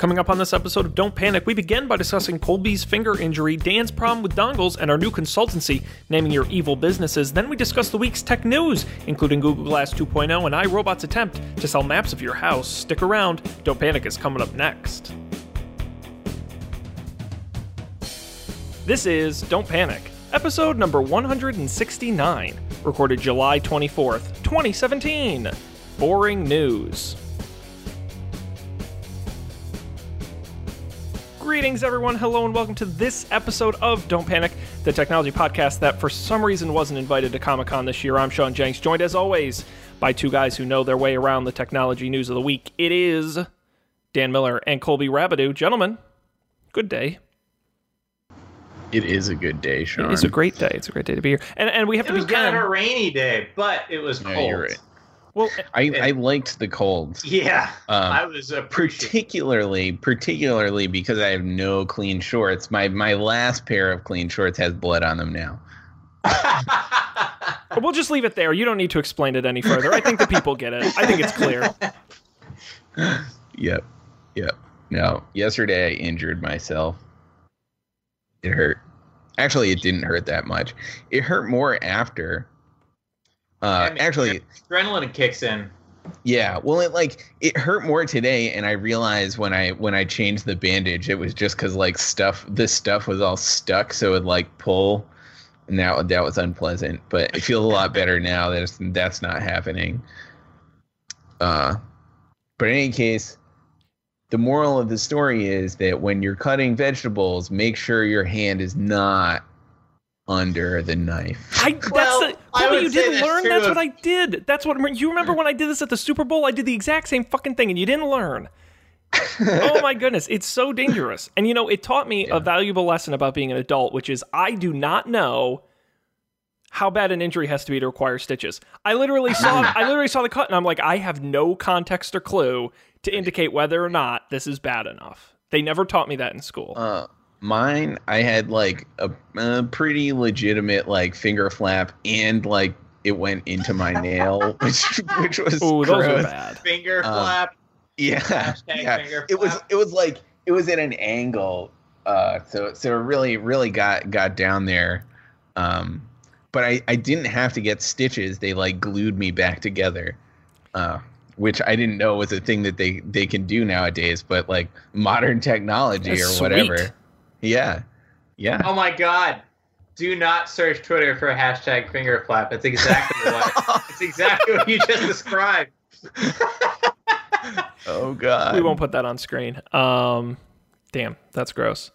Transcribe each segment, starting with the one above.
Coming up on this episode of Don't Panic, we begin by discussing Colby's finger injury, Dan's problem with dongles, and our new consultancy, naming your evil businesses. Then we discuss the week's tech news, including Google Glass 2.0 and iRobot's attempt to sell maps of your house. Stick around, Don't Panic is coming up next. This is Don't Panic, episode number 169, recorded July 24th, 2017. Boring news. Greetings, everyone. Hello, and welcome to this episode of Don't Panic, the technology podcast that for some reason wasn't invited to Comic Con this year. I'm Sean Jenks, joined as always by two guys who know their way around the technology news of the week. It is Dan Miller and Colby Rabideau. Gentlemen, good day. It is a good day, Sean. It's a great day. It's a great day to be here. And, and we have It to was kind of a rainy day, but it was Yeah, cold. you're right. Well, I, I liked the cold, Yeah, Um, I was particularly particularly because I have no clean shorts. My my last pair of clean shorts has blood on them now. we'll just leave it there. You don't need to explain it any further. I think the people get it. I think it's clear. Yep, yep. No, yesterday I injured myself. It hurt. Actually, it didn't hurt that much. It hurt more after. Uh, I mean, actually, Adrenaline kicks in. Yeah, well, it like it hurt more today, and I realized when I when I changed the bandage, it was just because like stuff, this stuff was all stuck, so it like pull, and that that was unpleasant. But I feel a lot better now that it's, that's not happening. Uh, but in any case, the moral of the story is that when you're cutting vegetables, make sure your hand is not under the knife. I, that's Well, the, I Colby, you didn't learn. That's of- what I did. That's what you remember when I did this at the Super Bowl. I did the exact same fucking thing, and you didn't learn. oh my goodness, it's so dangerous. And you know, it taught me a valuable lesson about being an adult, which is I do not know how bad an injury has to be to require stitches. I literally saw I literally saw the cut and I'm like, I have no context or clue to indicate whether or not this is bad enough. They never taught me that in school. Uh, mine, I had like a, a pretty legitimate like finger flap, and like it went into my nail, which which was Ooh, those are bad. Finger Um, flap. Yeah, Hashtag yeah. finger It was it was like it was at an angle, uh, so so it really really got got down there. Um, but I I didn't have to get stitches. They like glued me back together. Uh, which I didn't know was a thing that they they can do nowadays, but like modern technology That's or sweet. whatever. Yeah. Yeah. Oh my god. Do not search Twitter for a hashtag finger flap. It's exactly what it's exactly what you just described. Oh god. we won't put that on screen. Um, damn, that's gross.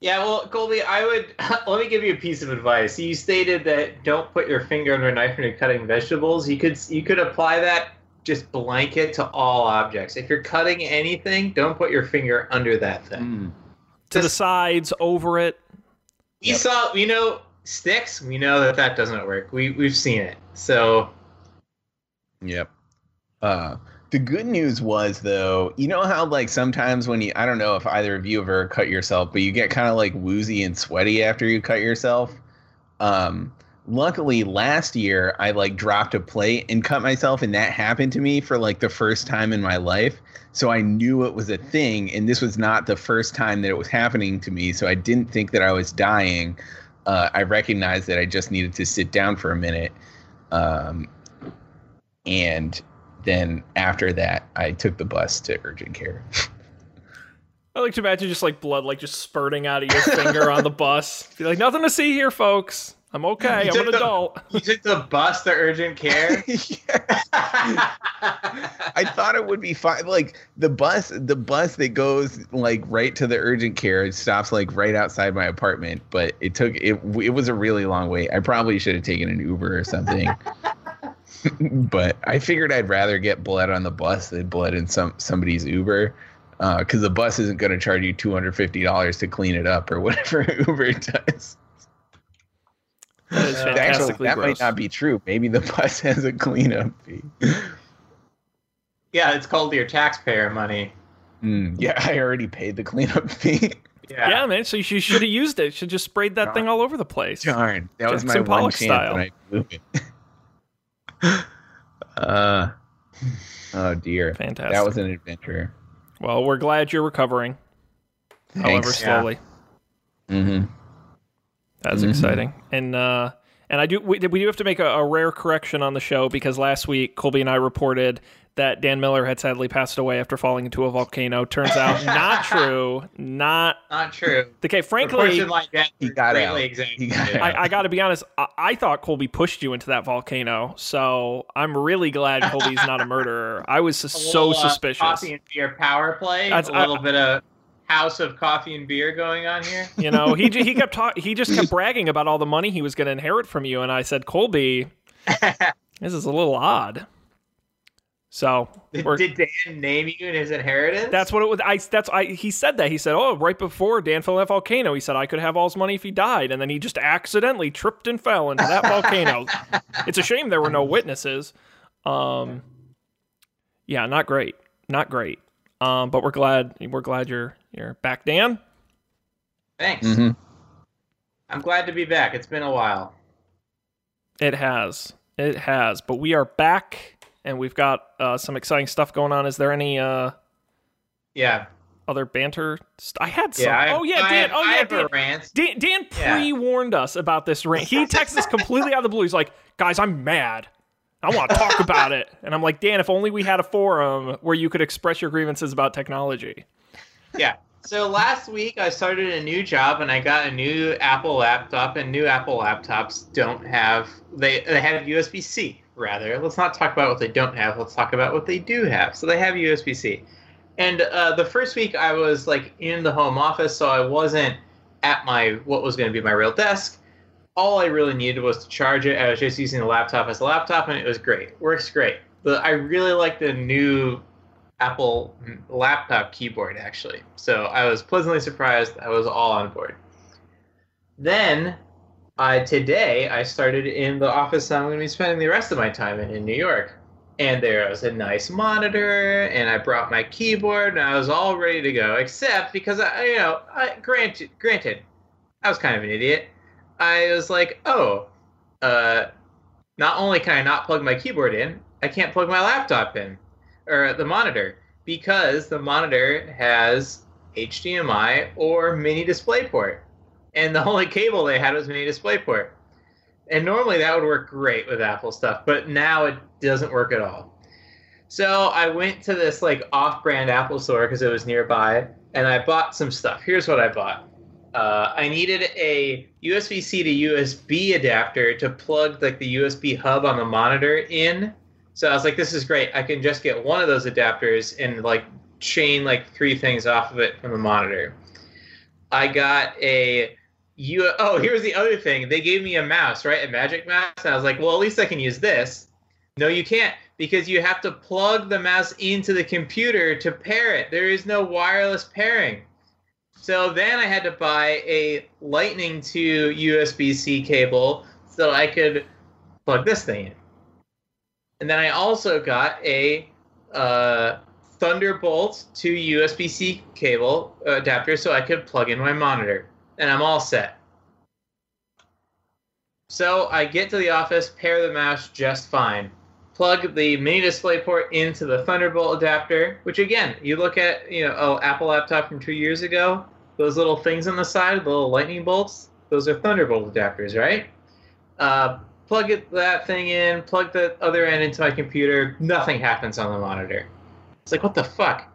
Yeah, well, Colby, I would let me give you a piece of advice. You stated that don't put your finger under a knife when you're cutting vegetables. You could you could apply that just blanket to all objects. If you're cutting anything, don't put your finger under that thing. Mm. To the sides, over it. You Yep. saw, you know, sticks. We know that that doesn't work. We we've seen it. So Yep. Uh the good news was though, you know how like sometimes when you I don't know if either of you have ever cut yourself, but you get kind of like woozy and sweaty after you cut yourself. Um luckily last year I like dropped a plate and cut myself and that happened to me for like the first time in my life. So I knew it was a thing and this was not the first time that it was happening to me, so I didn't think that I was dying. Uh, I recognized that I just needed to sit down for a minute. Um, and then after that, I took the bus to urgent care. I like to imagine just like blood, like just spurting out of your finger on the bus. Be like, nothing to see here, folks. I'm okay. You I'm an the- adult. you took the bus to urgent care. I thought it would be fine. Like the bus, the bus that goes like right to the urgent care it stops like right outside my apartment. But it took it. It was a really long wait. I probably should have taken an Uber or something. but I figured I'd rather get blood on the bus than blood in some somebody's Uber. Uh, because the bus isn't going to charge you two hundred fifty dollars to clean it up or whatever Uber does. That is Actually, that gross. might not be true. Maybe the bus has a cleanup fee. yeah, it's called your taxpayer money. Mm, yeah, I already paid the cleanup fee. yeah, man. So you should have used it. Should just sprayed that thing all over the place. Darn, that was my Jackson one Pollock chance style. and I blew it. uh, oh dear, Fantastic. that was an adventure. Well, we're glad you're recovering. However, Thanks. slowly. Mm-hmm. That's Mhm. exciting. And uh, and I do we, we do have to make a, a rare correction on the show because last week Colby and I reported that Dan Miller had sadly passed away after falling into a volcano. Turns out not true. Not Not true. Okay, case. Frankly, in like that He got greatly out. He exaggerated. got out. I, I got to be honest. I, I thought Colby pushed you into that volcano, so I'm really glad Colby's not a murderer. I was A so little, uh, suspicious. coffee and beer power play. That's- a little bit of house of coffee and beer going on here. You know, he he kept talk- he just kept bragging about all the money he was going to inherit from you, and I said, Colby, this is a little odd. So Did, did Dan name you in his inheritance? that's what it was. I that's I he said that he said, oh, right before Dan fell in that volcano, he said I could have all his money if he died, and then he just accidentally tripped and fell into that volcano. It's a shame there were no witnesses. Um, yeah, not great, not great. Um, but we're glad we're glad you're you're back, Dan. Thanks. Mm-hmm. I'm glad to be back. It's been a while. It has. It has. But we are back and we've got uh, some exciting stuff going on. Is there any uh, Yeah. other banter? St- I had some. Yeah. I, oh, yeah, I Dan. Have, oh, I yeah, have Dan. rant. Dan, Dan Yeah. pre warned us about this rant. He texts us completely out of the blue. He's like, guys, I'm mad. I want to talk about it. And I'm like, Dan, if only we had a forum where you could express your grievances about technology. Yeah. So last week I started a new job and I got a new Apple laptop and new Apple laptops don't have they they have USB C rather. Let's not talk about what they don't have. Let's talk about what they do have. So they have USB C. And uh, the first week I was like in the home office, so I wasn't at my what was going to be my real desk. All I really needed was to charge it. I was just using the laptop as a laptop, and it was great. Works great. But I really like the new Apple laptop keyboard actually. So I was pleasantly surprised. I was all on board. Then uh, today I started in the office I'm going to be spending the rest of my time in in New York. And there was a nice monitor, and I brought my keyboard, and I was all ready to go. Except because I, you know, I, granted, granted, I was kind of an idiot. I was like, oh, uh, not only can I not plug my keyboard in, I can't plug my laptop in or the monitor because the monitor has HDMI or mini display port. and the only cable they had was mini display port. And normally that would work great with Apple stuff, but now it doesn't work at all. So I went to this like off-brand Apple store because it was nearby, and I bought some stuff. Here's what I bought. Uh, I needed a USB-C to USB adapter to plug like the USB hub on the monitor in so I was like, this is great. I can just get one of those adapters and like chain like three things off of it from the monitor. I got a you oh, here's the other thing. They gave me a mouse, right? A magic mouse. And I was like, well, at least I can use this. No, you can't because you have to plug the mouse into the computer to pair it. There is no wireless pairing. So then I had to buy a lightning to USB-C cable so I could plug this thing in. And then I also got a uh, Thunderbolt to USB C cable adapter so I could plug in my monitor. And I'm all set. So I get to the office, pair the mouse just fine. Plug the mini display port into the Thunderbolt adapter, which again, you look at, you know, oh, Apple laptop from two years ago, those little things on the side, the little lightning bolts, those are Thunderbolt adapters, right? Uh, plug it, that thing in, plug the other end into my computer, nothing happens on the monitor. It's like, what the fuck?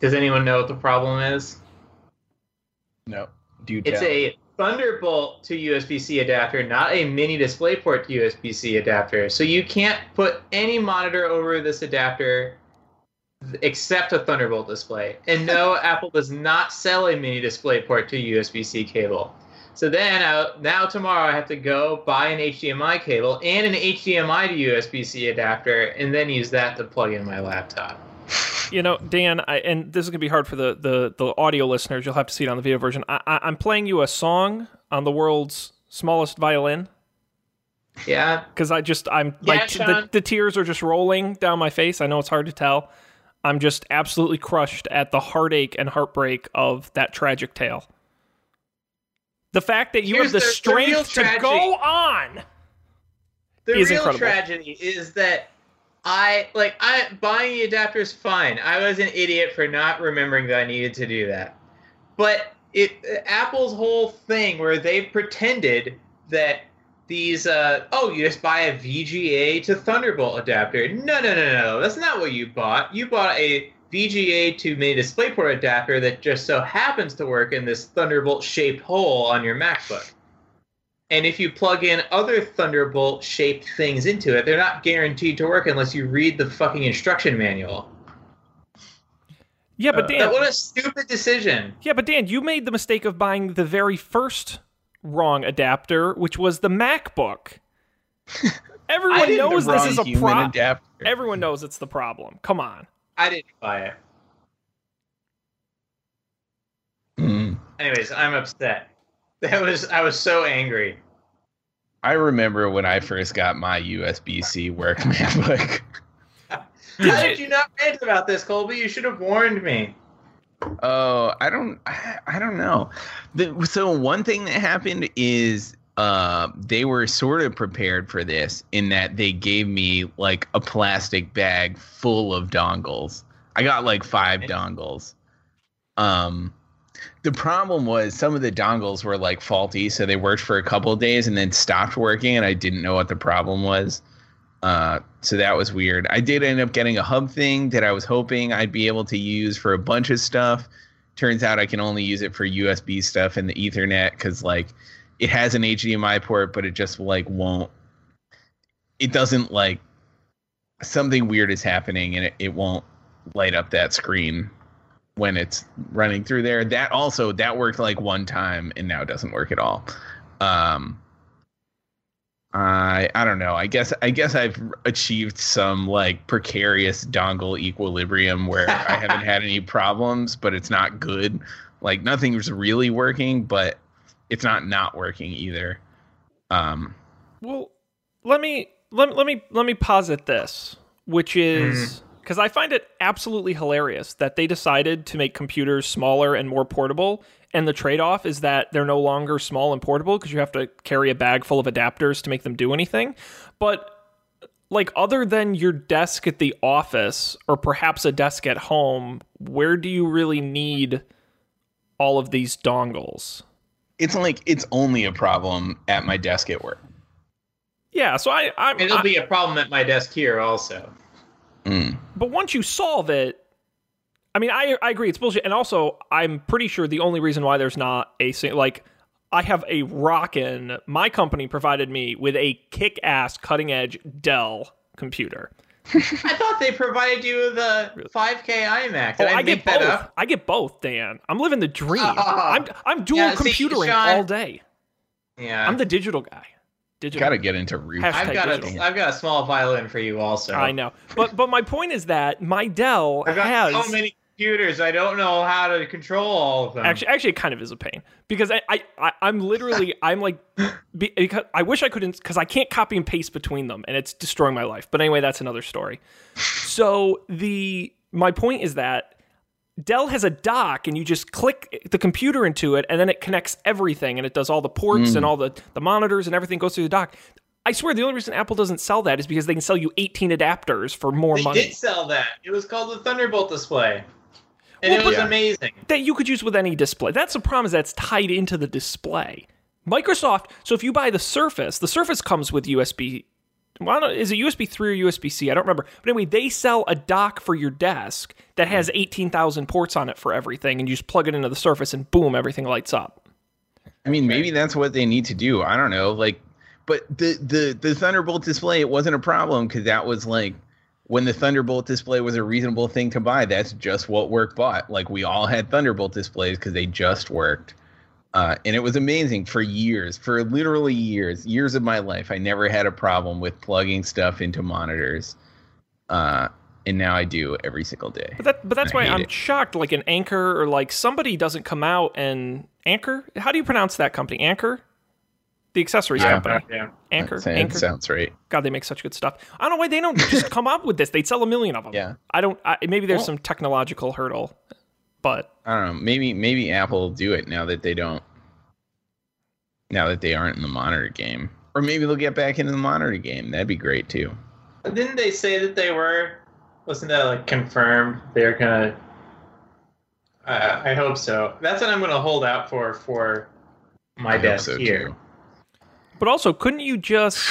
Does anyone know what the problem is? No. Do you It's tell. a Thunderbolt to USB-C adapter, not a mini DisplayPort to USB-C adapter. So you can't put any monitor over this adapter except a Thunderbolt display. And no, Apple does not sell a mini DisplayPort to USB-C cable. So then, uh, now tomorrow, I have to go buy an HDMI cable and an HDMI to USB-C adapter, and then use that to plug in my laptop. You know, Dan, I, and this is gonna be hard for the, the the audio listeners. You'll have to see it on the video version. I, I, I'm playing you a song on the world's smallest violin Yeah, because I just I'm Yeah, like the, the tears are just rolling down my face. I know it's hard to tell. I'm just absolutely crushed at the heartache and heartbreak of that tragic tale. The fact that you Here's have the, the- the strength to go on. the real incredible. tragedy is that I like I buying the adapter is fine. I was an idiot for not remembering that I needed to do that. But it Apple's whole thing where they pretended that these uh, oh you just buy a VGA to Thunderbolt adapter. No no no no that's not what you bought. You bought a VGA to mini DisplayPort adapter that just so happens to work in this Thunderbolt shaped hole on your MacBook. And if you plug in other Thunderbolt shaped things into it, they're not guaranteed to work unless you read the fucking instruction manual. Yeah, but Uh, Dan, that- what a stupid decision. yeah, but Dan, you made the mistake of buying the very first wrong adapter, which was the MacBook. Everyone knows this is a human problem. adapter. Everyone knows it's the problem. Come on. I didn't buy it. Mm. Anyways, I'm upset. That was I was so angry. I remember when I first got my USB C work MacBook. How did you not rant about this, Colby? You should have warned me. Oh, I don't, I, I don't know. The, so one thing that happened is uh, they were sort of prepared for this in that they gave me like a plastic bag full of dongles. I got like five dongles. Um, the problem was some of the dongles were like faulty, so they worked for a couple days and then stopped working, and I didn't know what the problem was. Uh, so that was weird. I did end up getting a hub thing that I was hoping I'd be able to use for a bunch of stuff. Turns out I can only use it for USB stuff and the Ethernet because like it has an HDMI port, but it just like won't. It doesn't like something weird is happening and it, it won't light up that screen when it's running through there. That also that worked like one time and now it doesn't work at all. Um, I I don't know. I guess I guess I've achieved some like precarious dongle equilibrium where I haven't had any problems, but it's not good. Like nothing's really working, but it's not not working either. Um, Well, let me let, let me let me posit this, which is because I find it absolutely hilarious that they decided to make computers smaller and more portable, and the trade-off is that they're no longer small and portable because you have to carry a bag full of adapters to make them do anything. But like other than your desk at the office or perhaps a desk at home, where do you really need all of these dongles? it's like it's only a problem at my desk at work. Yeah, so I I'm It'll I- be a problem at my desk here also. Mm. But once you solve it, I mean, I I agree it's bullshit, and also I'm pretty sure the only reason why there's not a like I have a rockin' my company provided me with a kick-ass cutting-edge Dell computer. I thought they provided you with a 5K iMac. Oh, Did I, I make get both. up? I get both, Dan. I'm living the dream. Ah. I'm I'm dual Yeah, see, computering Sean- all day. Yeah. I'm the digital guy. Digital. Got to get into roof. Hashtag I've got digital. a I've got a small violin for you also. I know, but but my point is that my Dell I've got has so many computers. I don't know how to control all of them. Actually, actually, it kind of is a pain because I, I, I I'm literally, I'm like, because I wish I couldn't, because I can't copy and paste between them, and it's destroying my life. But anyway, that's another story. So the my point is that Dell has a dock, and you just click the computer into it, and then it connects everything, and it does all the ports and mm. all the the monitors and everything goes through the dock. I swear, the only reason Apple doesn't sell that is because they can sell you 18 adapters for more they money They did sell that. It was called the Thunderbolt display, and Well, it was but- amazing. that you could use with any display. That's the problem is that's tied into the display. Microsoft, so if you buy the Surface, the Surface comes with USB. Well, is it USB 3 or USB C? I don't remember. But anyway, they sell a dock for your desk that has mm-hmm. 18,000 ports on it for everything, and you just plug it into the Surface, and boom, everything lights up. I mean, maybe that's what they need to do. I don't know. Like, but the the the Thunderbolt display, it wasn't a problem because that was like when the Thunderbolt display was a reasonable thing to buy. That's just what work bought. Like we all had Thunderbolt displays because they just worked, uh, and it was amazing for years, for literally years, years of my life. I never had a problem with plugging stuff into monitors, uh, and now I do every single day. But that, but that's why I'm it. shocked. Like an Anker or like somebody doesn't come out and Anker. How do you pronounce that company? Anker, the accessories Yeah. company. Yeah. Anker. That Anker. sounds right. God, they make such good stuff. I don't know why they don't just come up with this. They'd sell a million of them. Yeah. I don't. I, maybe there's Well- some technological hurdle, but I don't know. Maybe maybe Apple will do it now that they don't. Now that they aren't in the monitor game, or maybe they'll get back into the monitor game. That'd be great too. Didn't they say that they were? Wasn't that like confirmed? They're gonna. Uh, I hope so. That's what I'm gonna hold out for for my I hope desk so, here. too. But also, couldn't you just?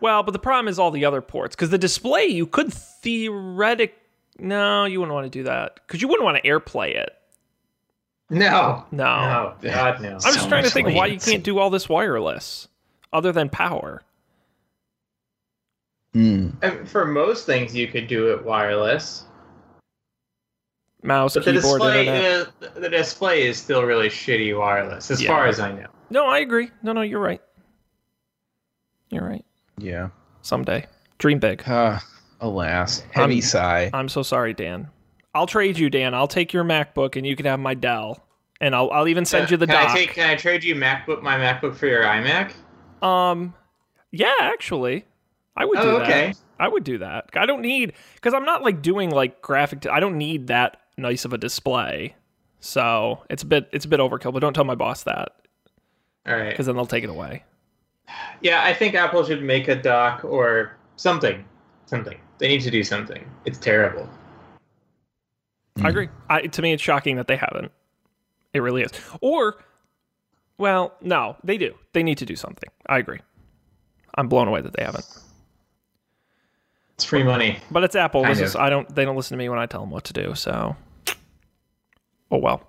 Well, but the problem is all the other ports because the display you could theoretic. No, you wouldn't want to do that because you wouldn't want to AirPlay it. No. No. No. God no. I'm just trying to think of why you can't do all this wireless, other than power. And for most things, you could do it wireless, Mouse, but the keyboard, display, internet. uh, the display is still really shitty wireless, as Yeah. far as I know. No, I agree. No, no, you're right. You're right. Yeah. Someday, dream big. Ah, alas, heavy I'm- sigh. I'm so sorry, Dan. I'll trade you, Dan. I'll take your MacBook, and you can have my Dell, and I'll I'll even send you the can dock. I take? Can I trade you MacBook my MacBook for your iMac? Um, yeah, actually, I would do Oh, that. okay. I would do that. I don't need because I'm not like doing like graphic. I don't need that nice of a display, so it's a bit it's a bit overkill. But don't tell my boss that All right. because then they'll take it away. Yeah, I think Apple should make a dock or something. Something. They need to do something. It's terrible. I agree. I, to me, it's shocking that they haven't. It really is. Or, well, no, they do. They need to do something. I agree. I'm blown away that they haven't. It's free money. But it's Apple. This is. I don't. They don't listen to me when I tell them what to do. So, oh well.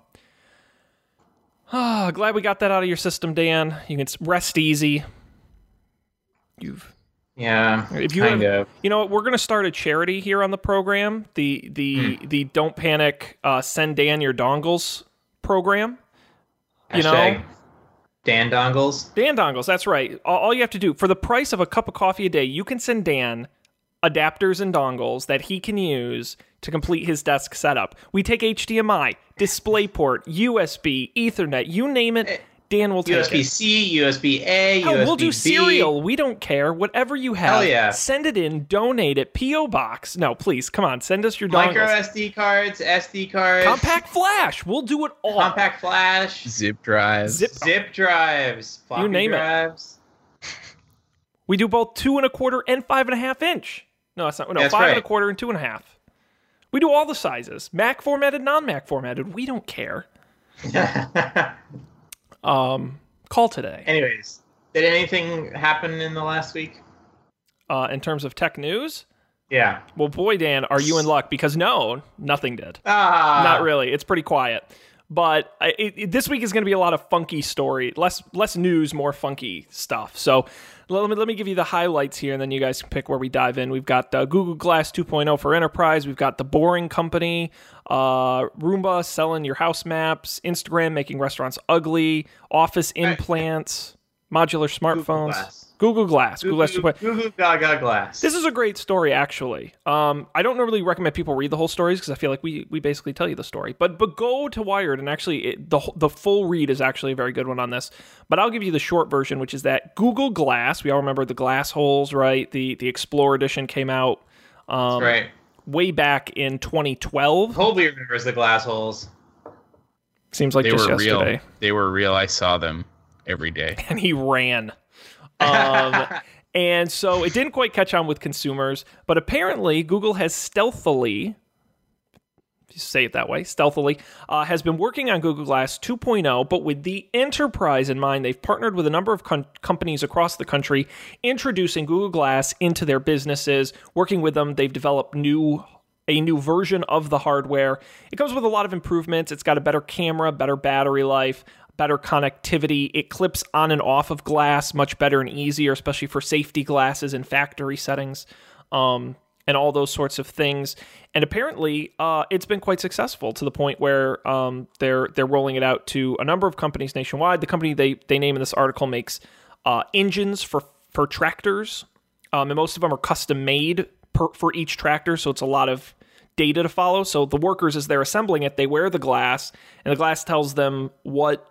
Ah, glad we got that out of your system, Dan. You can rest easy. You've Yeah. if you kind have, of. you know what, we're going to start a charity here on the program. The the Hmm. the Don't Panic, uh, send Dan your dongles program. You know? Dan dongles. Dan dongles, that's right. All, all you have to do for the price of a cup of coffee a day, you can send Dan adapters and dongles that he can use to complete his desk setup. We take HDMI, DisplayPort, USB, Ethernet, you name it. Dan will take USB. C, USB A, Hell, USB we'll do B. serial. We don't care. Whatever you have, Hell yeah. send it in. Donate it. PO box. No, please, come on. Send us your Micro dongles. SD cards, SD cards, Compact flash. We'll do it all. compact flash, Zip drives. Zip- zip drives, floppy name it. drives. We do both two and a quarter and five and a half inch. No, that's not. No, That's five and a quarter and two and a half. We do all the sizes. Mac formatted, non-Mac formatted. We don't care. Um, call today. Anyways, did anything happen in the last week? Uh, in terms of tech news, Yeah. well, boy, Dan, are you in luck? Because no, nothing did. Ah, Not really. It's pretty quiet. But I- it, it- this week is going to be a lot of funky story, less less news, more funky stuff. So let me let me give you the highlights here, and then you guys can pick where we dive in. We've got uh, Google Glass 2.0 for enterprise. We've got the Boring Company, uh, Roomba selling your house maps, Instagram making restaurants ugly, Office implants, modular smartphones. Google Glass, Google Glass 2.0. Goo goo gaga glass. This is a great story, actually. Um, I don't normally recommend people read the whole stories because I feel like we we basically tell you the story. But but go to Wired and actually it, the the full read is actually a very good one on this. But I'll give you the short version, which is that Google Glass. We all remember the glass holes, right? The the Explorer edition came out um, right. way back in 2012. Colby remembers the glass holes. Seems like They just were yesterday. real. They were real. I saw them every day. and he ran. Um, and so it didn't quite catch on with consumers, but apparently Google has stealthily, if you say it that way, stealthily, uh, has been working on Google Glass 2.0, but with the enterprise in mind. They've partnered with a number of con- companies across the country, introducing Google Glass into their businesses. Working with them, they've developed new a new version of the hardware. It comes with a lot of improvements. It's got a better camera, better battery life, better connectivity. It clips on and off of glass much better and easier, especially for safety glasses in factory settings. Um, and all those sorts of things, and apparently, uh, it's been quite successful to the point where um, they're they're rolling it out to a number of companies nationwide. The company they they name in this article makes uh, engines for for tractors, um, and most of them are custom made per, for each tractor. So it's a lot of data to follow. So the workers, as they're assembling it, they wear the glass, and the glass tells them what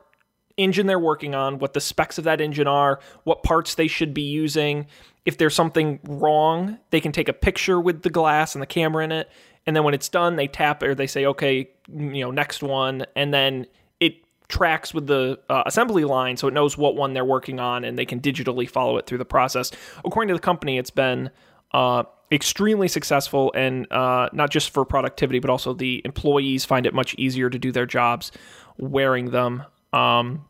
engine they're working on, what the specs of that engine are, what parts they should be using. If there's something wrong, they can take a picture with the glass and the camera in it, and then when it's done, they tap or they say, "Okay, you know, next one," and then it tracks with the uh, assembly line so it knows what one they're working on and they can digitally follow it through the process. According to the company, it's been uh, extremely successful, and uh, not just for productivity, but also the employees find it much easier to do their jobs wearing them. Um,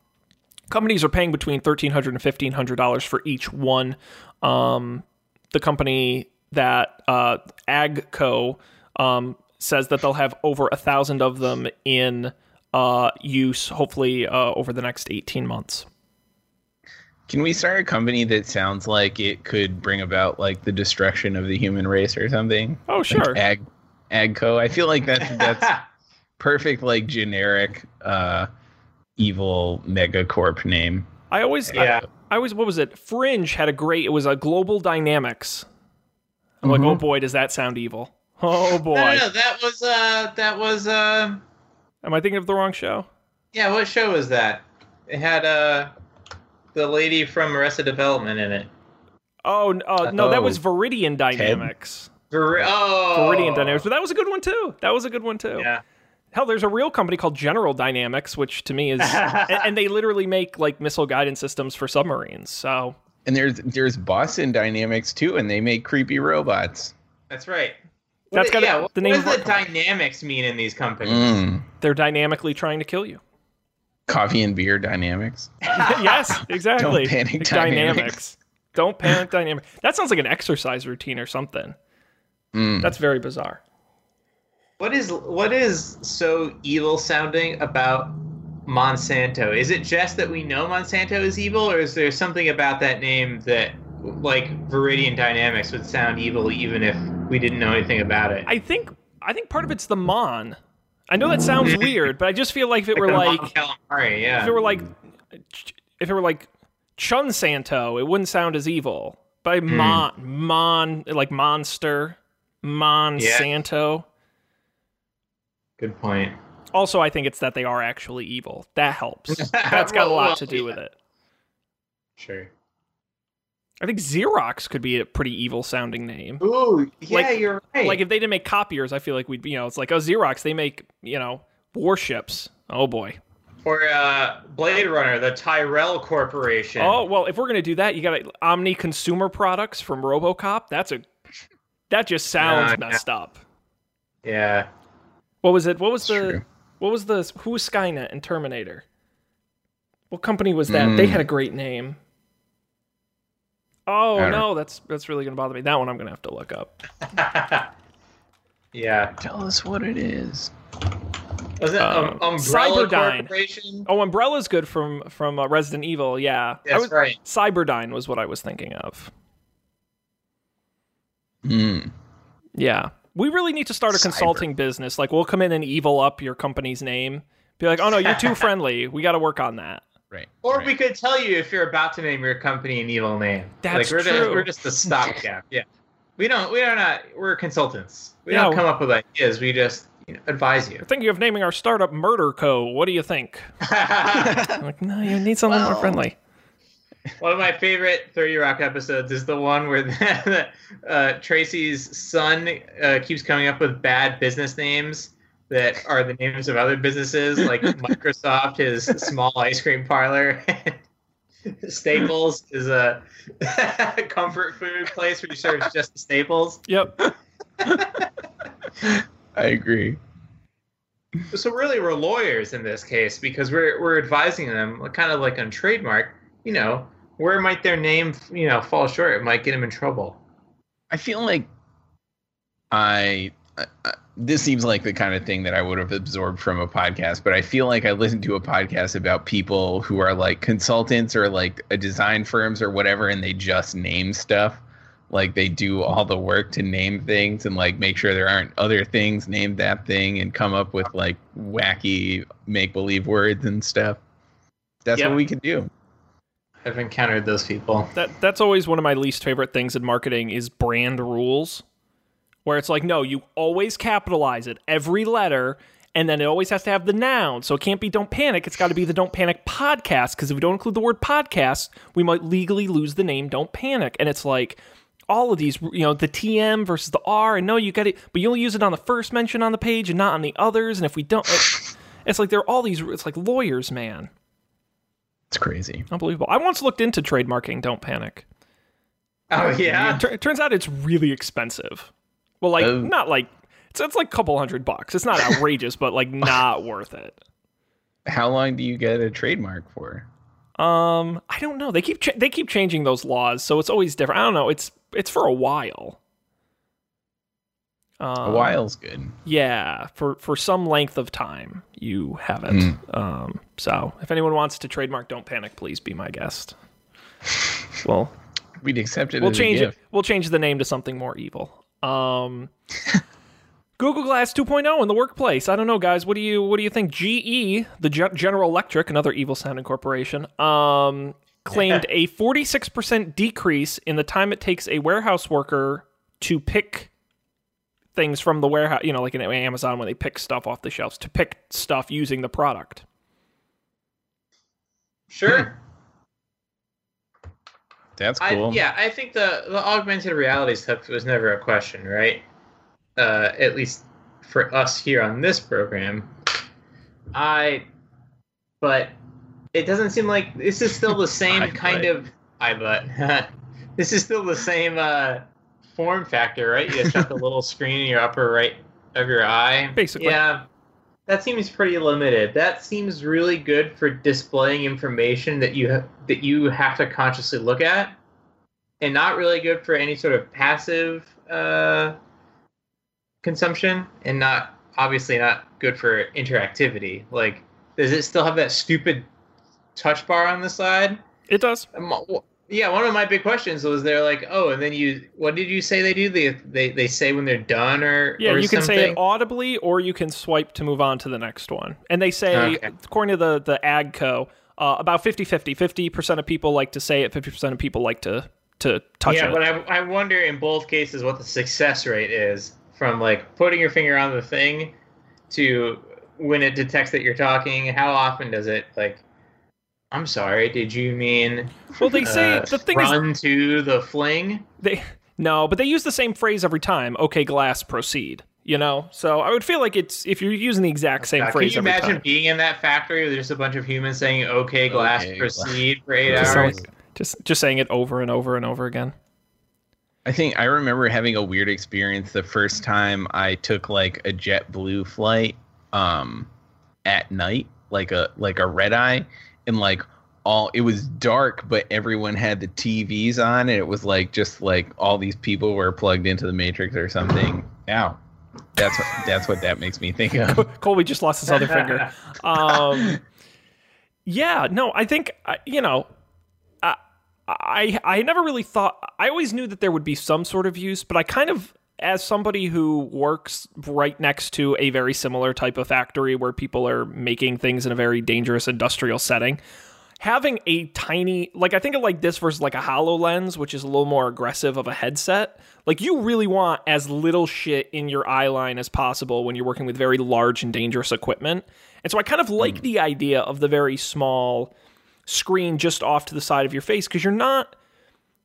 companies are paying between $1,300 and $1,500 for each one. Um, the company that uh, Agco um, says that they'll have over a thousand of them in uh, use, hopefully uh, over the next 18 months. Can we start a company that sounds like it could bring about like the destruction of the human race or something? Oh, sure. Like Ag, Agco. I feel like that's that's perfect, like generic, uh, evil megacorp name. I always, Yeah. I, I always, what was it? Fringe had a great. It was a Global Dynamics. I'm like, oh boy, does that sound evil? Oh boy, No, no, no, that was uh, that was uh, am I thinking of the wrong show? yeah. What show was that? It had uh, the lady from Arrested Development in it. Oh n- uh, no, that Oh. was Viridian Dynamics. Ver- oh, Viridian Dynamics, but that was a good one too. That was a good one too. Yeah. Hell, there's a real company called General Dynamics, which to me is, and, and they literally make like missile guidance systems for submarines. So And there's there's Boston Dynamics too, and they make creepy robots. That's right. That's what, gotta- yeah. What, the name what does of the our dynamics mean in these companies? Mm. they're dynamically trying to kill you. Coffee and beer dynamics. yes, exactly. Don't panic dynamics. dynamics. Don't panic dynamic. That sounds like an exercise routine or something. Mm. That's very bizarre. What is what is so evil sounding about Monsanto? Is it just that we know Monsanto is evil, or is there something about that name that, like Viridian Dynamics, would sound evil even if we didn't know anything about it? I think I think part of it's the Mon. I know that sounds weird, but I just feel like if it were like calamari, yeah. if it were like if it were like Chun Santo, it wouldn't sound as evil. By hmm. Mon Mon like monster Monsanto. Good point. Also, I think it's that they are actually evil. That helps. That's got a lot to do yeah. with it. Sure. I think Xerox could be a pretty evil sounding name. Ooh, yeah, Like- you're right. Like if they didn't make copiers, I feel like we'd be, you know, it's like, oh, Xerox, they make, you know, warships. Oh boy. or uh, Blade Runner, the Tyrell Corporation. Oh well, if we're gonna do that, you got Omni Consumer Products from RoboCop. That's a that just sounds Yeah, messed up. yeah. What was it? What was the True. what was the who was Skynet and Terminator? What company was that? They Mm. had a great name. Oh I don't no, that's that's really gonna bother me. That one I'm gonna have to look up. yeah. Tell us what it is. Was it Um, um, Umbrella Cyberdyne. Corporation? Oh, Umbrella's good from from uh, Resident Evil. Yeah, I That's was, right. Cyberdyne was what I was thinking of. Mm. Yeah. We really need to start a Cyber. consulting business. Like, we'll come in and evil up your company's name. Be like, oh no, you're too friendly. We got to work on that. Right. Or right. we could tell you if you're about to name your company an evil name. That's like we're true. Just, we're just a stopgap. yeah. We don't. We are not. We're consultants. We Yeah, don't come up with ideas. We just you know, advise you. Thinking of naming our startup Murder Co. What do you think? I'm like, no, you need something more Well- friendly. One of my favorite 30 Rock episodes is the one where the, uh, Tracy's son uh, keeps coming up with bad business names that are the names of other businesses, like Microsoft, his small ice cream parlor. Staples is a comfort food place where he serves just the staples. Yep. I agree. So really, we're lawyers in this case because we're we're advising them, kind of like on trademark. You know, where might their name, you know, fall short? It might get them in trouble. I feel like I, I, I this seems like the kind of thing that I would have absorbed from a podcast, but I feel like I listened to a podcast about people who are like consultants or like a design firms or whatever, and they just name stuff. Like they do all the work to name things and like make sure there aren't other things named that thing and come up with like wacky make believe words and stuff. That's Yep. what we could do. I've encountered those people. That that's always one of my least favorite things in marketing is brand rules, where it's like, no, you always capitalize it every letter, and then it always has to have the noun. So it can't be "Don't Panic." It's got to be the "Don't Panic" podcast because if we don't include the word podcast, we might legally lose the name "Don't Panic." And it's like all of these, you know, the TM versus the R, and no, you got it, but you only use it on the first mention on the page and not on the others. And if we don't, it, it's like they're all these. It's like lawyers, man. It's crazy. Unbelievable. I once looked into trademarking "Don't Panic." Oh yeah. Tur- it turns out it's really expensive. Well, like Oh. not like it's it's like a couple hundred bucks. It's not outrageous, but like not worth it. How long do you get a trademark for? Um, I don't know. They keep cha- they keep changing those laws, so it's always different. I don't know. It's it's for a while. Um, A while's good. Yeah, for for some length of time you have it. Mm. Um, so if anyone wants to trademark, don't panic. Please be my guest. Well, We'd accept it we'll change it. We'll change the name to something more evil. Um, Google Glass 2.0 in the workplace. I don't know, guys. What do you what do you think? GE, the Ge- General Electric, another evil sounding corporation, um, claimed a 46% decrease in the time it takes a warehouse worker to pick things from the warehouse. You know, like in Amazon when they pick stuff off the shelves to pick stuff using the product. Sure. That's I, cool. yeah, I think the the augmented reality stuff was never a question, right? Uh, at least for us here on this program. I, but it doesn't seem like this is still the same I kind bet. of. I but this is still the same uh, form factor, right? You just have the little screen in your upper right of your eye. Basically. yeah. That seems pretty limited. That seems really good for displaying information that you ha- that you have to consciously look at, and not really good for any sort of passive uh, consumption, and not obviously not good for interactivity. Like, does it still have that stupid touch bar on the side? It does. Yeah, one of my big questions was they're like, oh, and then you, what did you say they do? They they, they say when they're done or Yeah, or you can say it audibly, or you can swipe to move on to the next one. And they say, Okay. according to the the AGCO, uh, about 50-50. 50% of people like to say it, 50% of people like to to touch yeah, it. Yeah, but I, I wonder in both cases what the success rate is from like putting your finger on the thing to when it detects that you're talking. How often does it like? I'm sorry. Did you mean well, they say uh, the thing is run to the fling? they no, but they use the same phrase every time. Okay, glass, proceed. You know, so I would feel like it's if you're using the exact same phrase. can phrase you every imagine time. being in that factory with just a bunch of humans saying "Okay, glass, Okay, proceed" for eight Just hours? sound Just just saying it over and over and over again. I think I remember having a weird experience the first time I took like a JetBlue flight um at night, like a like a red eye, and like all it was dark, but everyone had the TVs on, and it was like just like all these people were plugged into the Matrix or something. Now, that's what that's what that makes me think of. Colby just lost his other finger. Um, yeah, no, I think you know, I, I I never really thought. I always knew that there would be some sort of use, but I kind of, as somebody who works right next to a very similar type of factory where people are making things in a very dangerous industrial setting. Having a tiny, like I think of like this versus like a HoloLens, which is a little more aggressive of a headset. Like you really want as little shit in your eye line as possible when you're working with very large and dangerous equipment. And so I kind of like mm. the idea of the very small screen just off to the side of your face because you're not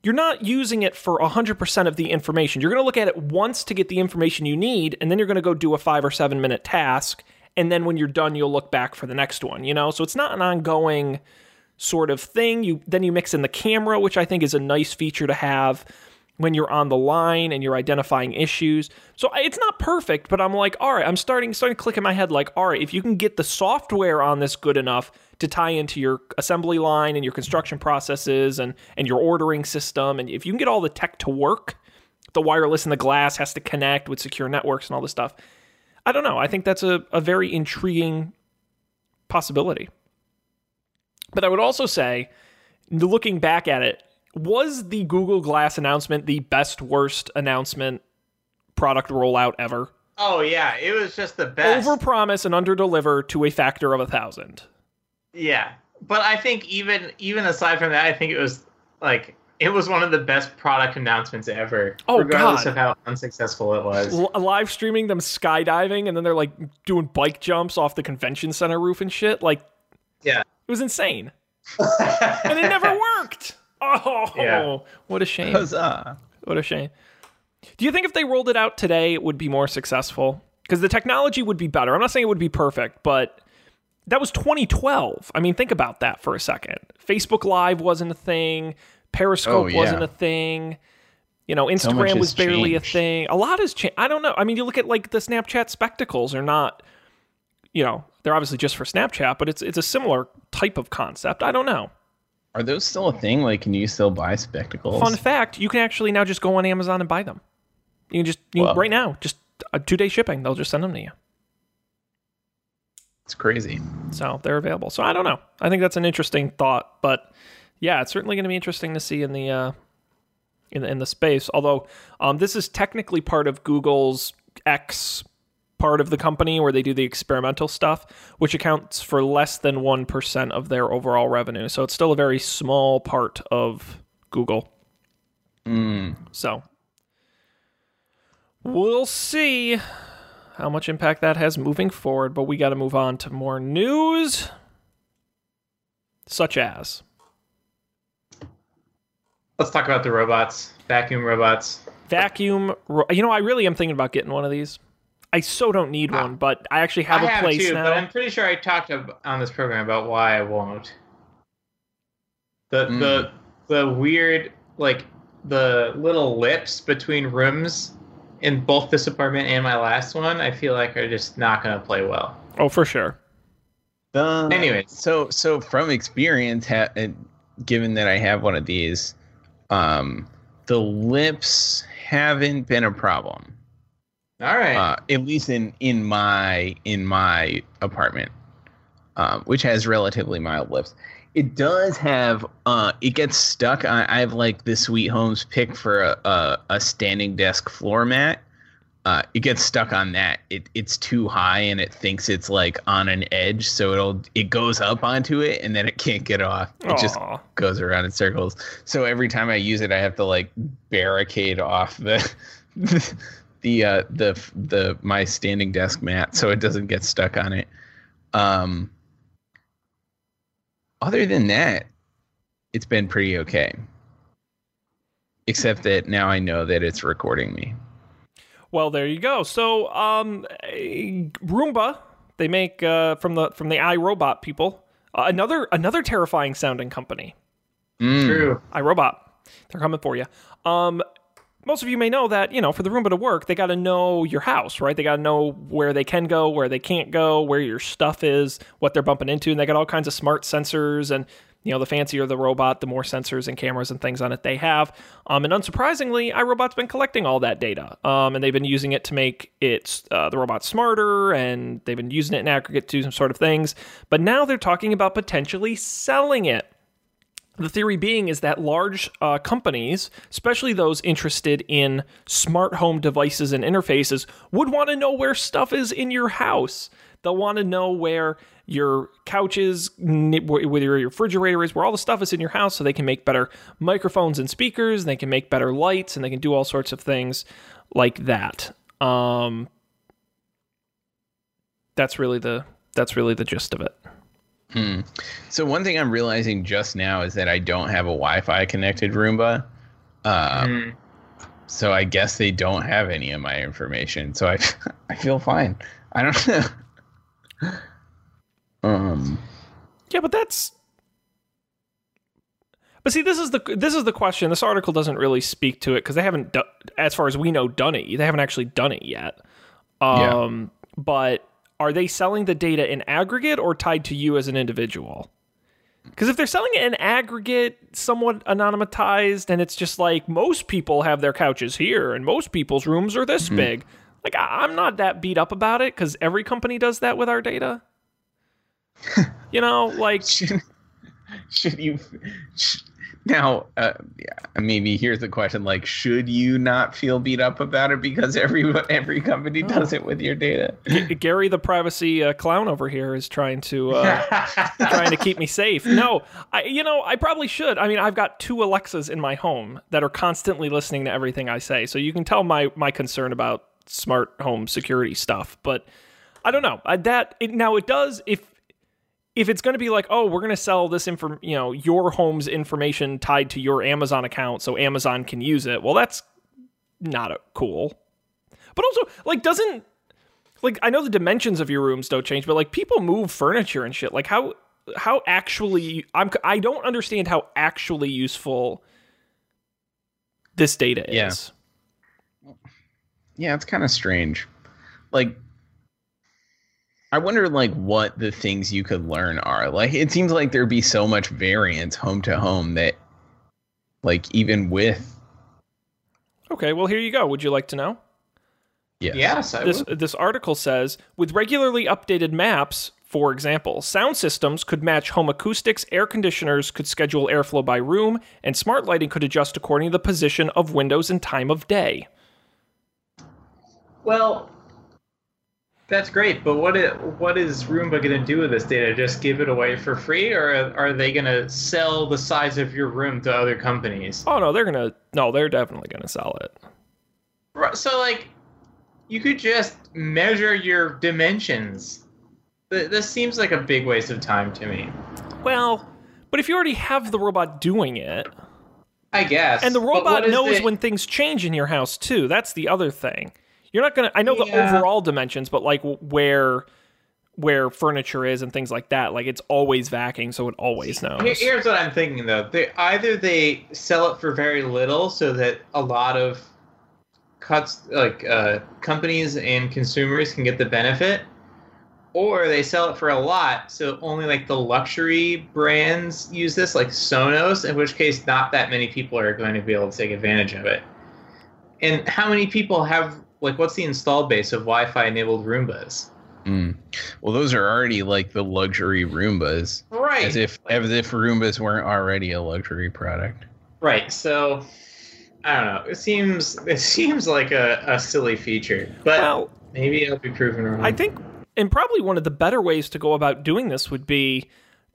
you're not using it for 100% of the information. You're going to look at it once to get the information you need and then you're going to go do a 5 or 7 minute task and then when you're done you'll look back for the next one, you know? So it's not an ongoing sort of thing. You then you mix in the camera, which I think is a nice feature to have when you're on the line and you're identifying issues. So it's not perfect, but I'm like, all right, I'm starting starting to click in my head like, all right, if you can get the software on this good enough to tie into your assembly line and your construction processes and and your ordering system, and if you can get all the tech to work, the wireless and the glass has to connect with secure networks and all this stuff. I don't know. I think that's a, a very intriguing possibility. But I would also say, looking back at it, was the Google Glass announcement the best worst announcement product rollout ever? Oh yeah, it was just the best. Over promise and under deliver to a factor of a thousand. Yeah, but I think even even aside from that, I think it was like it was one of the best product announcements ever. Oh, regardless God. of how unsuccessful it was. L- live streaming them skydiving and then they're like doing bike jumps off the convention center roof and shit. Like, Yeah. it was insane. And it never worked. Oh, Yeah. what a shame. Huzzah. What a shame. Do you think if they rolled it out today, it would be more successful? Because the technology would be better. I'm not saying it would be perfect, but that was 2012. I mean, think about that for a second. Facebook Live wasn't a thing. Periscope Oh, yeah. wasn't a thing. You know, Instagram has was barely a thing. A lot has changed. I don't know. I mean, you look at like the Snapchat spectacles are not, you know, they're obviously just for Snapchat, but it's it's a similar type of concept. I don't know. Are those still a thing? Like, can you still buy spectacles? Fun fact: you can actually now just go on Amazon and buy them. You can just you right now, just a two day shipping. They'll just send them to you. It's crazy. So they're available. So I don't know. I think that's an interesting thought, but yeah, it's certainly going to be interesting to see in the uh, in the, in the space. Although um, this is technically part of Google's X part of the company where they do the experimental stuff, which accounts for less than one percent of their overall revenue. So it's still a very small part of Google. Hmm. So we'll see how much impact that has moving forward, but we got to move on to more news, such as Let's talk about the robots, vacuum robots. vacuum. Ro- you know, I really am thinking about getting one of these. I so don't need one, but I actually have I a have place too, now. but I'm pretty sure I talked ab- on this program about why I won't. The Mm. the the weird like the little lips between rooms in both this apartment and my last one, I feel like are just not going to play well. oh, for sure. Uh, Anyways. so so from experience, ha- given that I have one of these, um, the lips haven't been a problem. All right. Uh, at least in in my in my apartment, um, which has relatively mild lifts. It does have. Uh, it gets stuck. on I have like the Sweethome's pick for a, a, a standing desk floor mat. Uh, it gets stuck on that. It it's too high and it thinks it's like on an edge, so it'll it goes up onto it and then it can't get off. It just goes around in circles. So every time I use it, I have to like barricade off the the uh, the the my standing desk mat so it doesn't get stuck on it. Um, other than that, it's been pretty okay. Except that now I know that it's recording me. Well, there you go. So, um, Roomba, they make uh, from the from the iRobot people uh, another another terrifying sounding company. Mm. True. iRobot, they're coming for you. Um, most of you may know that you know for the Roomba to work, they got to know your house, right? They got to know where they can go, where they can't go, where your stuff is, what they're bumping into, and they got all kinds of smart sensors and. You know, the fancier the robot, the more sensors and cameras and things on it they have. Um, and unsurprisingly, iRobot's been collecting all that data, um, and they've been using it to make it uh, the robot smarter, and they've been using it in aggregate to do some sort of things. But now they're talking about potentially selling it. The theory being is that large uh, companies, especially those interested in smart home devices and interfaces, would want to know where stuff is in your house. They'll want to know where your couch is, where your refrigerator is, where all the stuff is in your house, so they can make better microphones and speakers. They can make better lights, and they can do all sorts of things like that. Um, that's really the that's really the gist of it. Hmm. So one thing I'm realizing just now is that I don't have a Wi-Fi connected Roomba. Uh, Mm. So I guess they don't have any of my information. So I I feel fine. I don't know. um. Yeah, but that's. But see, this is the this is the question. This article doesn't really speak to it because they haven't, do, as far as we know, done it. They haven't actually done it yet. Yeah. Um, but are they selling the data in aggregate or tied to you as an individual? Because if they're selling it in aggregate, somewhat anonymized, and it's just like most people have their couches here, and most people's rooms are this mm-hmm. big. Like I, I'm not that beat up about it because every company does that with our data. you know, like should, should you sh now uh, yeah, maybe here's the question like should you not feel beat up about it because every every company does it with your data G- Gary, the privacy uh, clown over here, is trying to uh, trying to keep me safe. No, I you know I probably should. I mean, I've got two Alexas in my home that are constantly listening to everything I say, so you can tell my my concern about smart home security stuff. But I don't know I, that it, now it does if if it's going to be like, oh, we're going to sell this inform, you know, your home's information tied to your Amazon account, so Amazon can use it. Well, that's not a, cool. But also, like, doesn't like I know the dimensions of your rooms don't change, but like people move furniture and shit. Like how how actually I'm I don't understand how actually useful this data Yeah. is. Yeah, it's kind of strange. Like, I wonder, like, what the things you could learn are. Like, it seems like there'd be so much variance home to home that, like, even with Okay, well here you go. Would you like to know? yes, Yes, I This would. this article says with regularly updated maps, for example, sound systems could match home acoustics, air conditioners could schedule airflow by room, and smart lighting could adjust according to the position of windows and time of day. Well, that's great, but what i- what is Roomba going to do with this data? Just give it away for free, or are they going to sell the size of your room to other companies? Oh no, they're gonna no, they're definitely gonna sell it. Right, So, like, you could just measure your dimensions. This seems like a big waste of time to me. Well, but if you already have the robot doing it, I guess. and the robot knows the- when things change in your house too, that's the other thing. You're not gonna. I know the overall dimensions, but like where where furniture is and things like that, like it's always vacuuming, so it always knows. Here- Here's what I'm thinking though. They either they sell it for very little so that a lot of cuts like uh, companies and consumers can get the benefit, or they sell it for a lot so only like the luxury brands use this, like Sonos, in which case not that many people are going to be able to take advantage of it. And how many people have like what's the install base of Wi-Fi enabled Roombas? Mm. Well, those are already like the luxury Roombas, Right. as if as if Roombas weren't already a luxury product. Right. So I don't know. It seems it seems like a, a silly feature, but well, maybe I'll be proven wrong. I think, and probably one of the better ways to go about doing this would be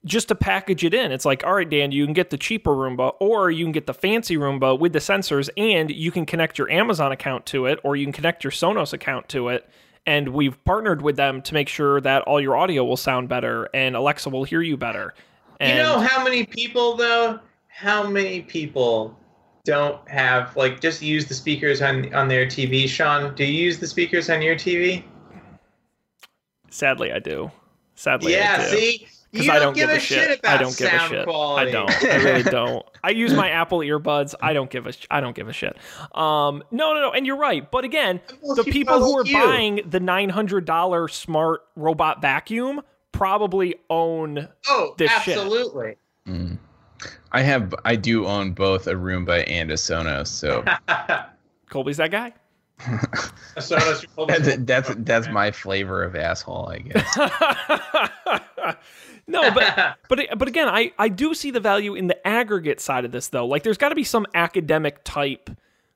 just to package it in. It's like, all right, Dan, you can get the cheaper Roomba, or you can get the fancy Roomba with the sensors, and you can connect your Amazon account to it, or you can connect your Sonos account to it. And we've partnered with them to make sure that all your audio will sound better and Alexa will hear you better. And you know how many people though? How many people don't have like just use the speakers on on their TV? Sean, do you use the speakers on your TV? sadly, I do. Sadly, yeah. I do. See, because I don't, don't give, a shit about I don't give a shit. quality. I don't. I really don't. I use my Apple earbuds. I don't give a. sh- I don't give a shit. Um, no, no, no. And you're right. But again, Well, the people who are you. buying the nine hundred dollar smart robot vacuum probably own. Oh, this shit. absolutely. Mm. I have I do own both a Roomba and a Sonos, so Colby's that guy. so that's, that's that's that's my flavor of asshole, I guess. No, but but but again, I I do see the value in the aggregate side of this though. Like, there's got to be some academic type.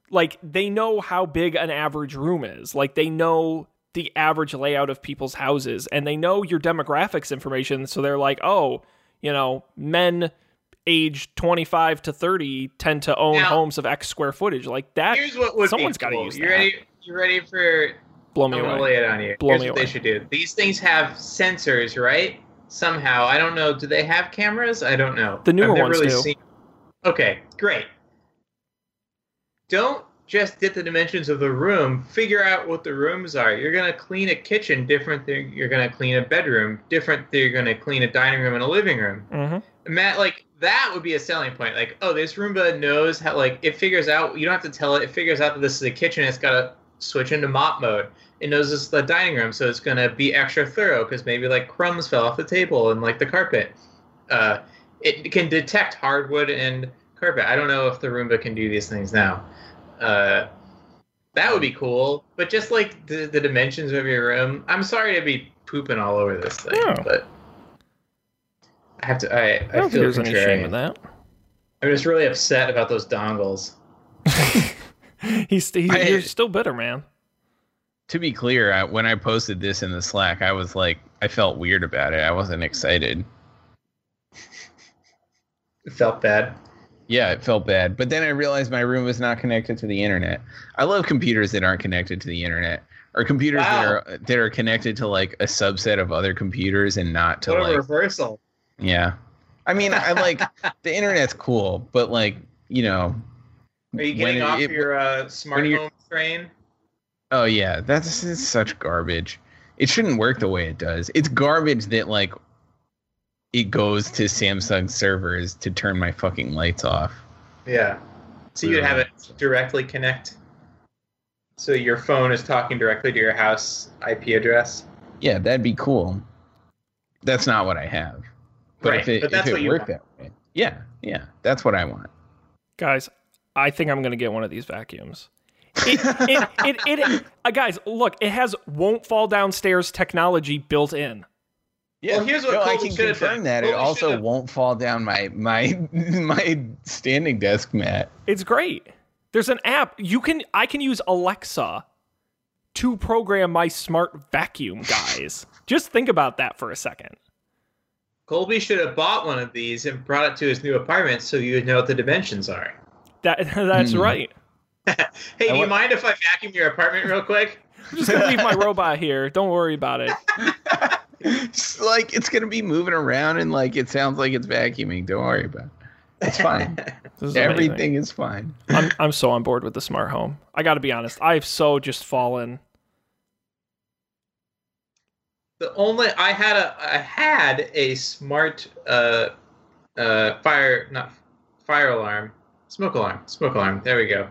Like, they know how big an average room is. Like, they know the average layout of people's houses, and they know your demographics information. So they're like, oh, you know, men aged 25 to 30 tend to own Now- homes of X square footage. Like that, Here's what would someone's be gotta cool. use You that. ready? You ready for blow me I'm away. lay it on you. Blow Here's me what they should do. These things have sensors, right? Somehow, I don't know. Do they have cameras? I don't know. The newer I've ones really do. Seen... Okay, great. Don't just get the dimensions of the room. Figure out what the rooms are. You're gonna clean a kitchen different than you're gonna clean a bedroom. Different than you're gonna clean a dining room and a living room. hmm Matt, like that would be a selling point. Like, oh, this Roomba knows how. Like, it figures out. You don't have to tell it. It figures out that this is a kitchen. It's got to switch into mop mode. It knows this is the dining room, so it's gonna be extra thorough because maybe like crumbs fell off the table and like the carpet. Uh, it can detect hardwood and carpet. I don't know if the Roomba can do these things now. Uh, that would be cool. But just like the, the dimensions of your room. I'm sorry to be pooping all over this thing, Yeah. but I have to. I, I I, don't feel there's any shame in that. I'm just really upset about those dongles. He's, he's I- you're still bitter, man. To be clear, I, when I posted this in the Slack, I was like, I felt weird about it. I wasn't excited. It felt bad. Yeah, it felt bad. But then I realized my room was not connected to the internet. I love computers that aren't connected to the internet, or computers that are that are connected to like a subset of other computers and not to What a like reversal. yeah. I mean, I like the internet's cool, but like you know, Are you getting off it- your uh, smart home train? Oh yeah, that's it's such garbage. It shouldn't work the way it does. It's garbage that like it goes to Samsung servers to turn my fucking lights off. Yeah. So you'd have it directly connect. So your phone is talking directly to your house IP address. Yeah, that'd be cool. That's not what I have. But Right, if it, but that's if what it you worked want. that way, yeah, yeah, that's what I want. Guys, I think I'm going to get one of these vacuums. It, it, it, it, uh, guys, look, it has won't fall downstairs technology built in. Yeah, Well, here's what no, I can should have confirm done. that it also should have- won't fall down my my my standing desk mat. It's great. There's an app you can I can use Alexa to program my smart vacuum, guys. Just think about that for a second. Colby should have bought one of these and brought it to his new apartment so you would know what the dimensions are. That that's Hmm. right. Hey, I do you mind if I vacuum your apartment real quick? I'm just gonna leave my robot here. Don't worry about it. It's like it's gonna be moving around and like it sounds like it's vacuuming. Don't worry about it. It's fine. This is amazing. Everything is fine. I'm I'm so on board with the smart home. I got to be honest. I've so just fallen. The only I had a I had a smart uh uh fire not fire alarm smoke alarm smoke alarm there we go.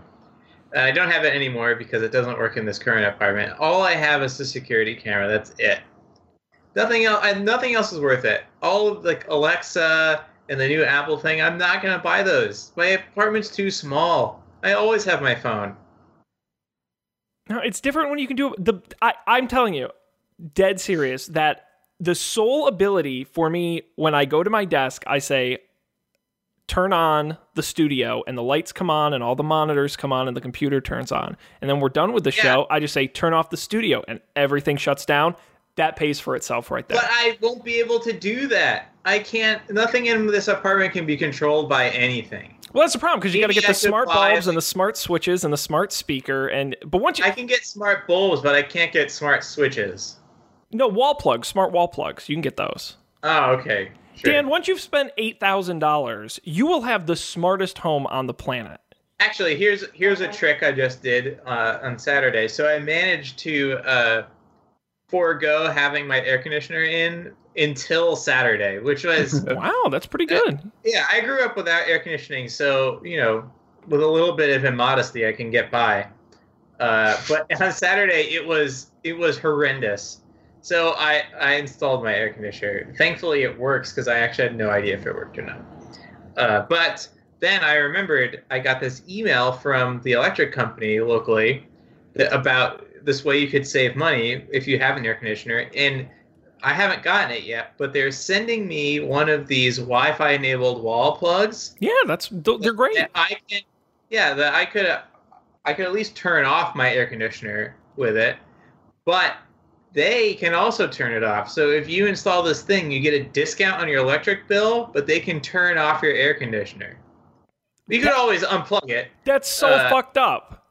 Uh, I don't have it anymore because it doesn't work in this current apartment. All I have is the security camera. That's it. Nothing else. Nothing else is worth it. All of like Alexa and the new Apple thing. I'm not gonna buy those. My apartment's too small. I always have my phone. No, it's different when you can do it. The I, I'm telling you, dead serious, that the sole ability for me when I go to my desk, I say, turn on the studio, and the lights come on, and all the monitors come on, and the computer turns on, and then we're done with the Yeah. show. I just say, turn off the studio, and everything shuts down. That pays for itself right there. But I won't be able to do that. I can't. Nothing in this apartment can be controlled by anything. well, that's the problem because you got to get the smart bulbs and the smart switches and the smart speaker, and but once you I can get smart bulbs, but I can't get smart switches. no wall plugs, smart wall plugs, you can get those. Oh, okay. Sure. Dan, once you've spent eight thousand dollars, you will have the smartest home on the planet. Actually, here's here's a trick I just did uh, on Saturday. So I managed to uh, forego having my air conditioner in until Saturday, which was Wow, that's pretty good. yeah. I grew up without air conditioning, so you know, with a little bit of immodesty, I can get by. Uh, but on Saturday, it was it was horrendous. So I I installed my air conditioner. Thankfully, it works because I actually had no idea if it worked or not. Uh, but then I remembered I got this email from the electric company locally about this way you could save money if you have an air conditioner, and I haven't gotten it yet. But they're sending me one of these Wi-Fi enabled wall plugs. Yeah, that's they're great. that I can, yeah, that I could, I could at least turn off my air conditioner with it, but they can also turn it off. So if you install this thing, you get a discount on your electric bill, but they can turn off your air conditioner. You could always unplug it. That's so Uh, fucked up.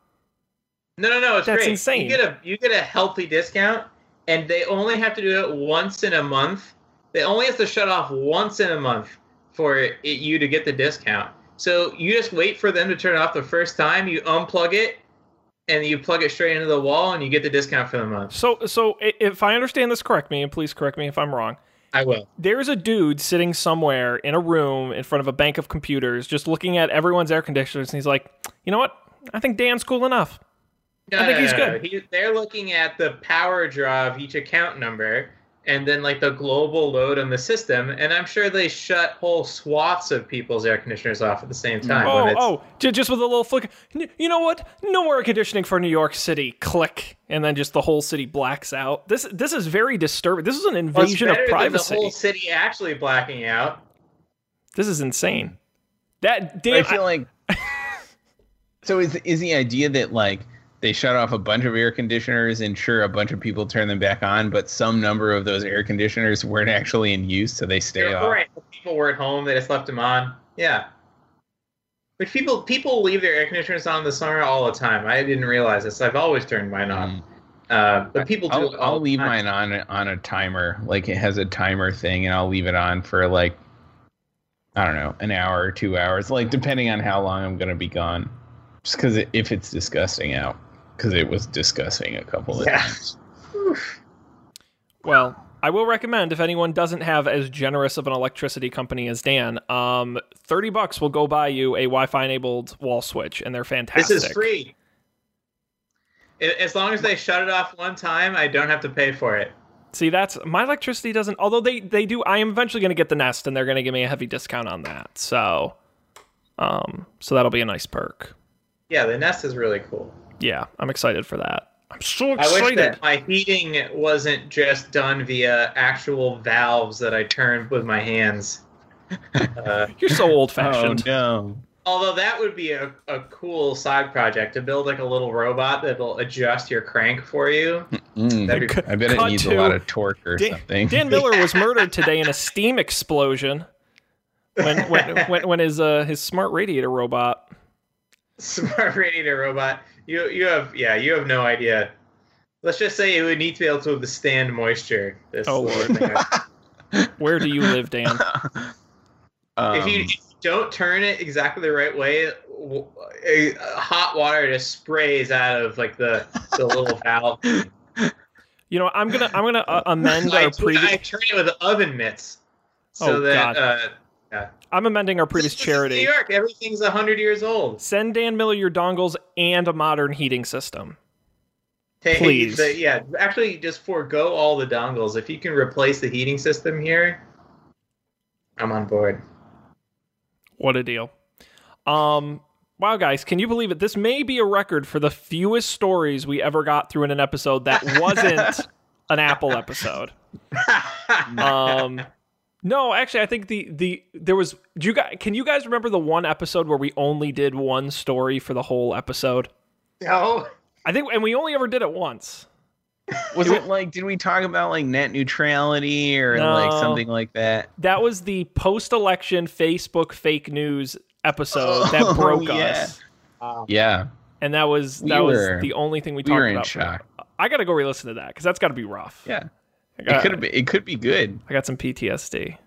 No, no, no, it's That's great. insane. You get a you get a healthy discount, and they only have to do it once in a month. They only have to shut off once in a month for it, you to get the discount. So you just wait for them to turn it off the first time. You unplug it, and you plug it straight into the wall, and you get the discount for the month. So so if I understand this correct me, and please correct me if I'm wrong. I will. There's a dude sitting somewhere in a room in front of a bank of computers, just looking at everyone's air conditioners, and he's like, you know what? I think Dan's cool enough. No, I think no, he's no, good. He, they're looking at the power draw of each account number and then like the global load on the system. And I'm sure they shut whole swaths of people's air conditioners off at the same mm. time. Oh, when it's, oh, just with a little flick. You know what? No more air conditioning for New York City. Click, and then just the whole city blacks out. This this is very disturbing. This is an Well, it's invasion of better than privacy. The whole city actually blacking out. This is insane. That I damn. feel like. so is is the idea that like they shut off a bunch of air conditioners and sure a bunch of people turn them back on, but some number of those air conditioners weren't actually in use, so they stay off. right. People were at home. They just left them on. Yeah. But people people leave their air conditioners on in the summer all the time. I didn't realize this. I've always turned mine on. Mm. Uh, but people do. I'll, I'll leave mine on on a timer. Like it has a timer thing, and I'll leave it on for like I don't know, an hour or two hours, like depending on how long I'm gonna be gone. Just because if it's disgusting out, because it was discussing a couple of Yeah. times. Well, I will recommend if anyone doesn't have as generous of an electricity company as Dan, um, thirty bucks will go buy you a Wi-Fi enabled wall switch, and they're fantastic. This is free. As long as they shut it off one time, I don't have to pay for it. See, that's my electricity doesn't. Although they they do, I am eventually going to get the Nest, and they're going to give me a heavy discount on that. So, um, so that'll be a nice perk. Yeah, the Nest is really cool. Yeah, I'm excited for that. I'm so excited. I wish excited. that my heating wasn't just done via actual valves that I turned with my hands. Uh, You're so old fashioned. Oh fashioned. no. although that would be a, a cool side project to build like a little robot that'll adjust your crank for you. Mm, That'd be- I bet it Cut needs to- a lot of torque or Dan, something. Dan Miller was murdered today in a steam explosion when when when, when his uh, his smart radiator robot. Smart radiator robot. You you have yeah you have no idea. Let's just say it would need to be able to withstand moisture. This Oh, Lord. Where do you live, Dan? um, if you if you don't turn it exactly the right way, w- a, a hot water just sprays out of like the the little valve. You know, I'm gonna I'm gonna uh, amend I, our previous. I turn it with oven mitts, so Oh, that God. uh, I'm amending our previous charity. New. York, everything's hundred years old. Send Dan Miller your dongles and a modern heating system. Take Please. the- yeah, actually, just forego all the dongles. If you can replace the heating system here, I'm on board. What a deal. Um, wow, guys, can you believe it? This may be a record for the fewest stories we ever got through in an episode that wasn't an Apple episode. Um, no, actually, I think the the there was. Do you guys can you guys remember the one episode where we only did one story for the whole episode? no, I think, and we only ever did it once. was it like? Did we talk about like net neutrality or No. like something like that? That was the post-election Facebook fake news episode that Oh, broke yeah. us, Yeah, and that was We that were- was the only thing we we talked were in about. shock. I got to go re-listen to that because that's got to be rough. Yeah, I it could been. It could be good. I got some PTSD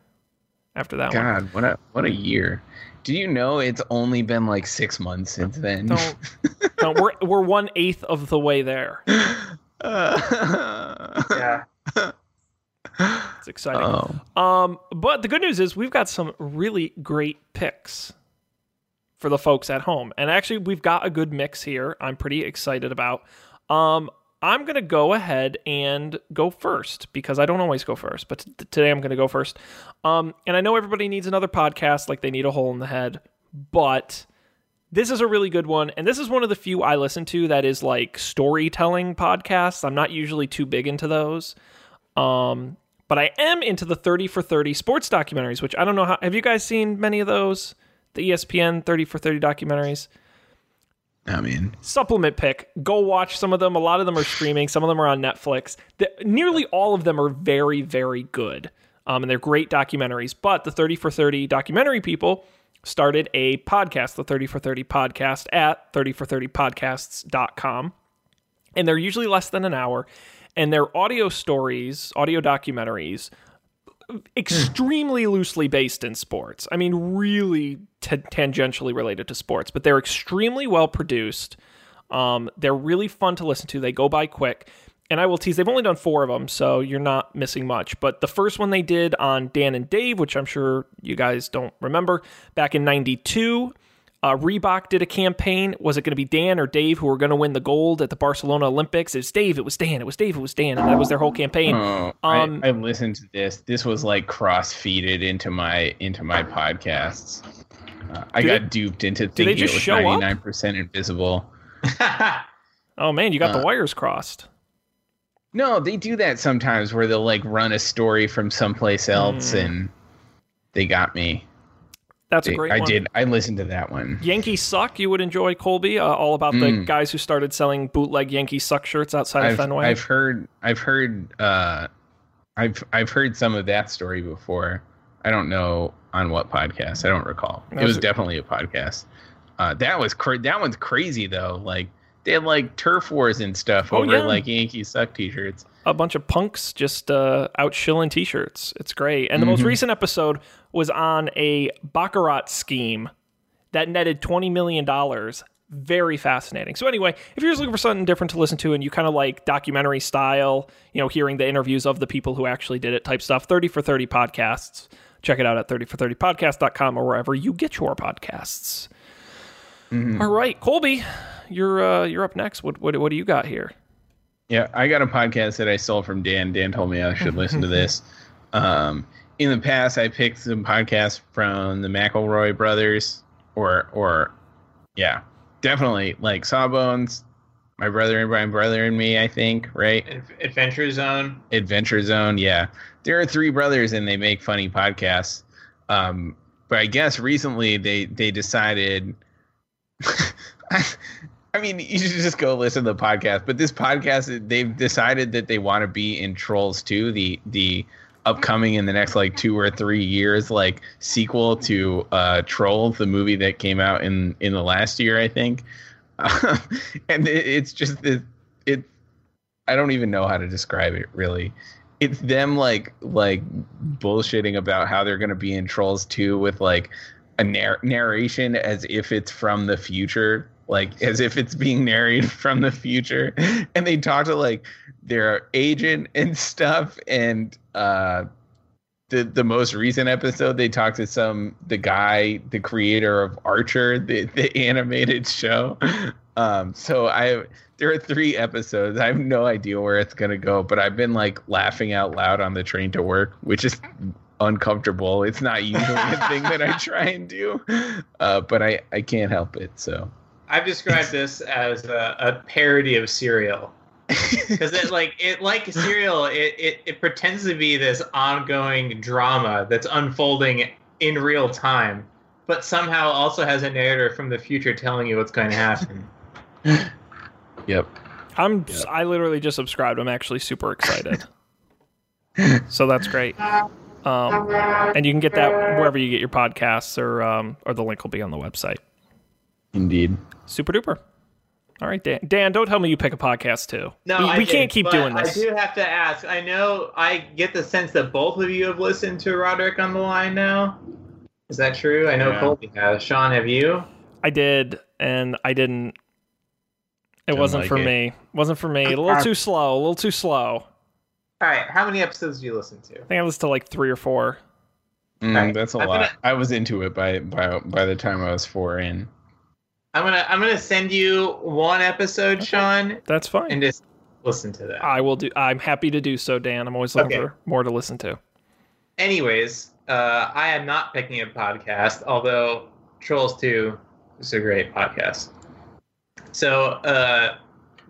after that one. God, what a what a year. Do you know it's only been like six months since then? Don't, don't. We're we're one eighth of the way there. Uh, yeah, It's exciting. oh, Um, but the good news is we've got some really great picks for the folks at home, and actually we've got a good mix here. I'm pretty excited about. Um, I'm gonna go ahead and go first because I don't always go first, but t- today I'm gonna go first. Um, and I know everybody needs another podcast, like they need a hole in the head, but this is a really good one, and this is one of the few I listen to that is like storytelling podcasts. I'm not usually too big into those. Um, but I am into the 30 for 30 sports documentaries, which I don't know how. Have you guys seen many of those? The ESPN 30 for 30 documentaries? I mean, Supplement pick. Go watch some of them. A lot of them are streaming, some of them are on Netflix. The, nearly all of them are very, very good. Um, and they're great documentaries. But the 30 for 30 documentary people started a podcast, the 30 for 30 podcast at 30for30podcasts.com. And they're usually less than an hour. And they're audio stories, audio documentaries, extremely loosely based in sports. I mean, really t- tangentially related to sports, but they're extremely well produced. Um, they're really fun to listen to. They go by quick. And I will tease, they've only done four of them, so you're not missing much. But the first one they did on Dan and Dave, which I'm sure you guys don't remember, back in 92, uh, Reebok did a campaign. Was it going to be Dan or Dave who were going to win the gold at the Barcelona Olympics? It was Dave, it was Dan, it was Dave, it was Dan. And that was their whole campaign. oh, Um, I, I listened to this. This was like cross feeded into my into my podcasts. Uh, I got duped into thinking it was ninety nine percent invisible. Oh man, you got the Uh, wires crossed. No, they do that sometimes where they'll like run a story from someplace else, Hmm. and they got me. That's a great I one. did. I listened to that one. Yankee Suck, you would enjoy Colby, uh, all about the Mm. guys who started selling bootleg Yankee Suck shirts outside of I've, Fenway. I've heard. I've heard. Uh, I've I've heard some of that story before. I don't know on what podcast. I don't recall. That it was was a- definitely a podcast. Uh, that was cra- that one's crazy though. Like they had like turf wars and stuff Oh, over yeah. like Yankee suck T-shirts. A bunch of punks just uh, out shilling t-shirts. It's great. And the most Mhm. recent episode was on a baccarat scheme that netted twenty million dollars very fascinating. So anyway, if you're just looking for something different to listen to and you kind of like documentary style, you know, hearing the interviews of the people who actually did it type stuff, 30 for 30 podcasts. Check it out at 30for30podcast.com or wherever you get your podcasts. All right, Colby, you're uh, you're up next. What, what what do you got here? Yeah, I got a podcast that I stole from Dan. Dan told me I should listen to this. Um, in the past, I picked some podcasts from the McElroy brothers, or or yeah, definitely like Sawbones, my brother and my brother and me. I think right. Adventure Zone. Adventure Zone. Yeah, there are three brothers and they make funny podcasts. Um, but I guess recently they they decided. I mean, you should just go listen to the podcast. But this podcast, they've decided that they want to be in Trolls 2, the the upcoming in the next like two or three years, like sequel to uh, Trolls, the movie that came out in in the last year, I think. and it, it's just this, it. I don't even know how to describe it really. It's them like like bullshitting about how they're gonna be in Trolls 2 with like a narr- narration as if it's from the future like as if it's being narrated from the future. And they talk to like their agent and stuff. And uh the the most recent episode they talked to some the guy the creator of archer the the animated show. Um so i there are three episodes. I have no idea where it's going to go but i've been like laughing out loud on the train to work which is uncomfortable. It's not usually a thing that i try and do uh but i i can't help it so I've described this as a, a parody of Serial because it like it like Serial, it, it it pretends to be this ongoing drama that's unfolding in real time, but somehow also has a narrator from the future telling you what's going to happen. yep I'm I literally just subscribed. I'm actually super excited. so that's great. Um, and you can get that wherever you get your podcasts, or um, or the link will be on the website. Indeed Super duper. All right, Dan. Dan, don't tell me you pick a podcast too. No, we, I we can't keep doing this. I do have to ask. I know I get the sense that both of you have listened to Roderick on the line now. Is that true? I know Yeah. Colby has. Sean, have you? I did, and I didn't. It Don't wasn't like for it. me. Wasn't for me. A little too slow. A little too slow. All right. How many episodes do you listen to? I think I listened to like three or four. Mm, Right. that's a I'm lot. gonna- I was into it by by by the time I was four in. I'm gonna I'm gonna send you one episode, Sean, That's fine. and just listen to that. I will do. I'm happy to do so, Dan. I'm always looking Okay. for more to listen to. Anyways, uh, I am not picking a podcast, although Trolls 2 is a great podcast. So, uh,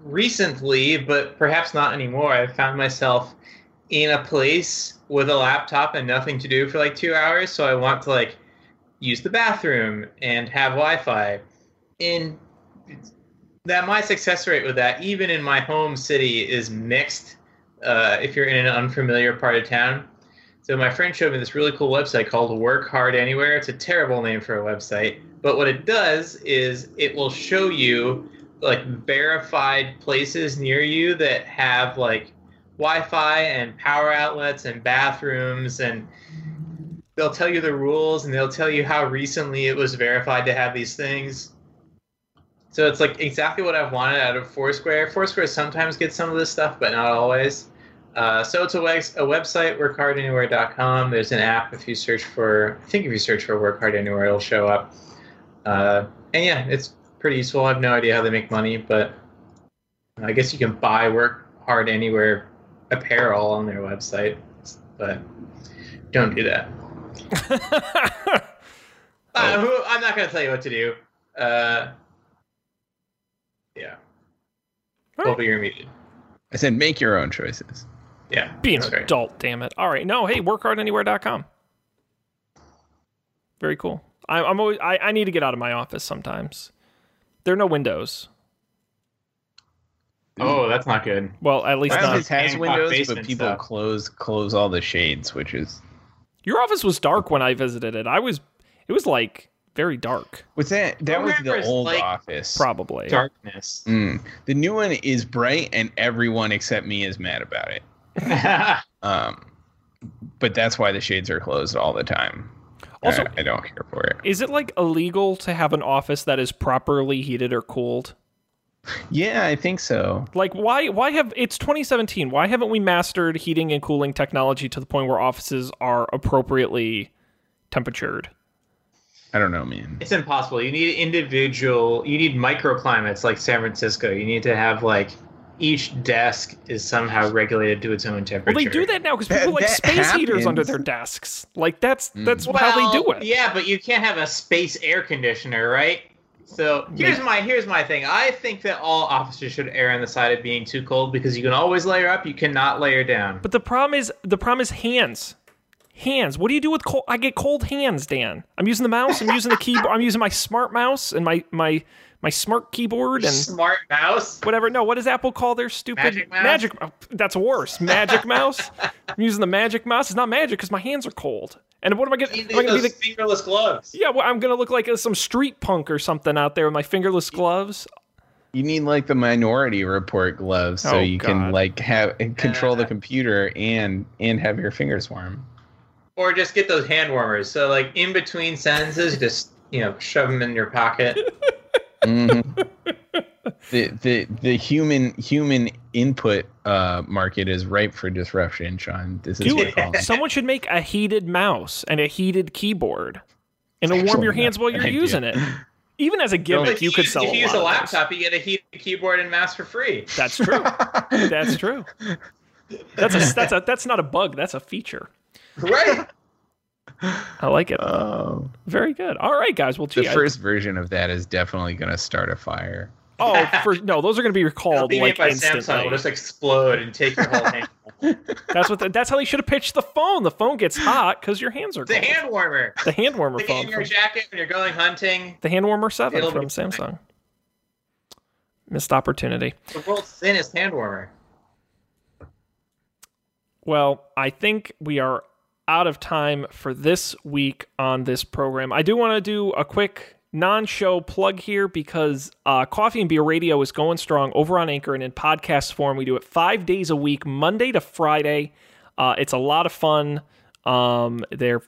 recently, but perhaps not anymore, I found myself in a place with a laptop and nothing to do for like two hours. So I want to like use the bathroom and have Wi-Fi. And that my success rate with that, even in my home city, is mixed. Uh, if you're in an unfamiliar part of town, so my friend showed me this really cool website called Work Hard Anywhere. It's a terrible name for a website, but what it does is it will show you like verified places near you that have like Wi-Fi and power outlets and bathrooms and they'll tell you the rules and they'll tell you how recently it was verified to have these things. So it's like exactly what I've wanted out of Foursquare. Foursquare sometimes gets some of this stuff, but not always. Uh, so it's a, web- a website, workhardanywhere.com. There's an app if you search for, I think if you search for Work Hard Anywhere, it'll show up. Uh, and yeah, it's pretty useful. I have no idea how they make money, but I guess you can buy Work Hard Anywhere apparel on their website, but don't do that. Uh, who, I'm not going to tell you what to do. Yeah. All right. Colby, you're muted. I said make your own choices. Yeah. Be an that's right. adult, damn it. All right. No, hey, workhardanywhere.com. Very cool. I, I'm always. I, I need to get out of my office sometimes. There are no windows. Oh, that's not good. Well, at least My not. office has windows, but people stuff. close close all the shades, which is Your office was dark when I visited it. I was. It was like very dark, what's that? That was the old like- office. probably. Darkness. Mm. The new one is bright, and everyone except me is mad about it. Um, but that's why the shades are closed all the time. Also- I, I don't care for it. Is it like illegal to have an office that is properly heated or cooled? Yeah, I think so. Like why why have it's 2017. Why haven't we mastered heating and cooling technology to the point where offices are appropriately temperatured? I don't know, man. It's impossible. You need individual. You need microclimates like San Francisco. You need to have like each desk is somehow regulated to its own temperature. Well, they do that now because That- people like that space heaters under their desks. Like that's hmm. that's Well, how they do it. Yeah, but you can't have a space air conditioner, right? So here's my here's my thing. I think that all offices should err on the side of being too cold because you can always layer up, you cannot layer down. But the problem is the problem is hands. Hands. What do you do with cold? I get cold hands, Dan. I'm using the mouse. I'm using the keyboard. I'm using my smart mouse and my my my smart keyboard and Smart mouse. whatever. No, what does Apple call their stupid Magic mouse? Magic- oh, that's worse. Magic mouse. I'm using the magic mouse. It's not magic because my hands are cold. And what am I gonna? You Am I gonna be those the? fingerless gloves. Yeah, well, I'm gonna look like some street punk or something out there with my fingerless gloves. You need like the Minority Report gloves so Oh, you God. can like have control the Uh. computer and and have your fingers warm. Or just get those hand warmers. So like in between sentences, just you know, shove them in your pocket. Mhm. the the the human human input uh, market is ripe for disruption, Sean. This is Do what it. Someone should make a heated mouse and a heated keyboard, and it'll warm your hands while you're idea. using it. Even as a gimmick, Like, you could sell If a you use lot a of those. laptop, you get a heated keyboard and mouse for free. That's true. That's true. That's a that's a that's not a bug. That's a feature. Right. I like it. Oh, Very good. All right, guys. Well, the gee, I- first version of that is definitely going to start a fire. oh, for no, those are going to be recalled be like made by Samsung. instantly. It'll just explode and take your whole hand. That's what. The, that's how they should have pitched the phone. The phone gets hot because your hands are The cold. hand warmer. the hand warmer Stick phone. in your from- jacket when you're going hunting. the hand warmer seven It'll from be fine. Samsung. Missed opportunity. The world's thinnest hand warmer. Well, I think we are out of time for this week on this program. I do want to do a quick non-show plug here because uh, Coffee and Beer Radio is going strong over on Anchor and in podcast form. We do it five days a week, Monday to Friday. Uh, it's a lot of fun. Um, they're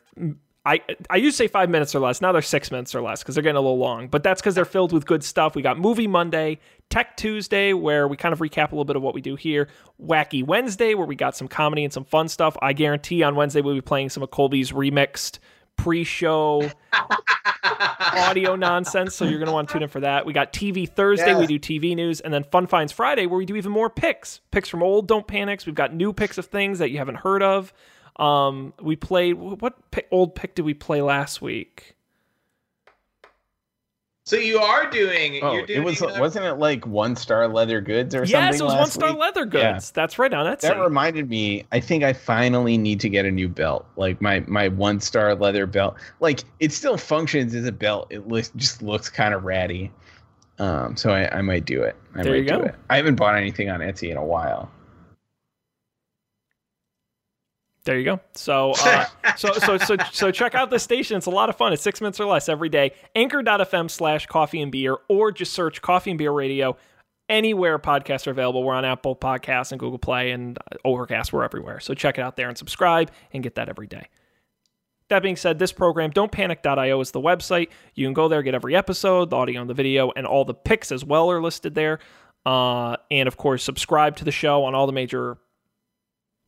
I I used to say five minutes or less. Now they're six minutes or less because they're getting a little long. But that's because they're filled with good stuff. We got Movie Monday, Tech Tuesday, where we kind of recap a little bit of what we do here. Wacky Wednesday, where we got some comedy and some fun stuff. I guarantee on Wednesday we'll be playing some of Colby's remixed pre-show audio nonsense. So you're gonna want to tune in for that. We got TV Thursday. We do TV news, and then Fun Finds Friday, where we do even more picks. Picks from old Don't Panics. We've got new picks of things that you haven't heard of. Um, we played what pick, old pick did we play last week? So you are doing. Oh, you're doing it was uh, wasn't it like one star leather goods or something? Yes, it was last one star week? leather Yeah. That's right on Etsy. That reminded me. I think I finally need to get a new belt. Like my my one star leather belt. Like it still functions as a belt. It looks just looks kind of ratty. Um, so I, I might do it. I There might you do go. it. I haven't bought anything on Etsy in a while. There you go. So, uh, so, so, so, so check out the station. It's a lot of fun. It's six minutes or less every day. Anchor.fm slash coffee and beer, or just search coffee and beer radio anywhere podcasts are available. We're on Apple Podcasts and Google Play and Overcast. We're everywhere. So check it out there and subscribe and get that every day. That being said, this program, don'tpanic.io is the website. You can go there, get every episode, the audio and the video, and all the picks as well are listed there. Uh, and of course, subscribe to the show on all the major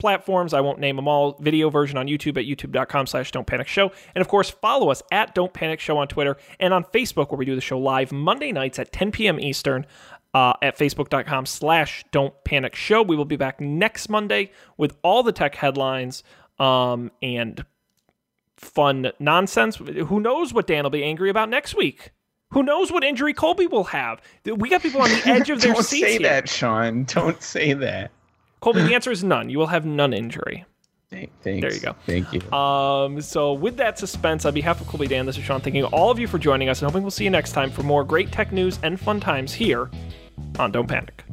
platforms. I won't name them all. Video version on YouTube at youtube.com slash don't panic show. And of course, follow us at don't panic show on Twitter and on Facebook where we do the show live Monday nights at 10 p.m. Eastern uh, at facebook.com slash don't panic show. We will be back next Monday with all the tech headlines um, and fun nonsense. Who knows what Dan will be angry about next week? Who knows what injury Colby will have? We got people on the edge of their seats. Don't seats say here. that, Sean. Don't say that. Colby, the answer is none. You will have none injury. Thank- Thanks. There you go. Thank you. Um, so with that suspense, on behalf of Colby Dan, this is Sean thanking all of you for joining us and hoping we'll see you next time for more great tech news and fun times here on Don't Panic.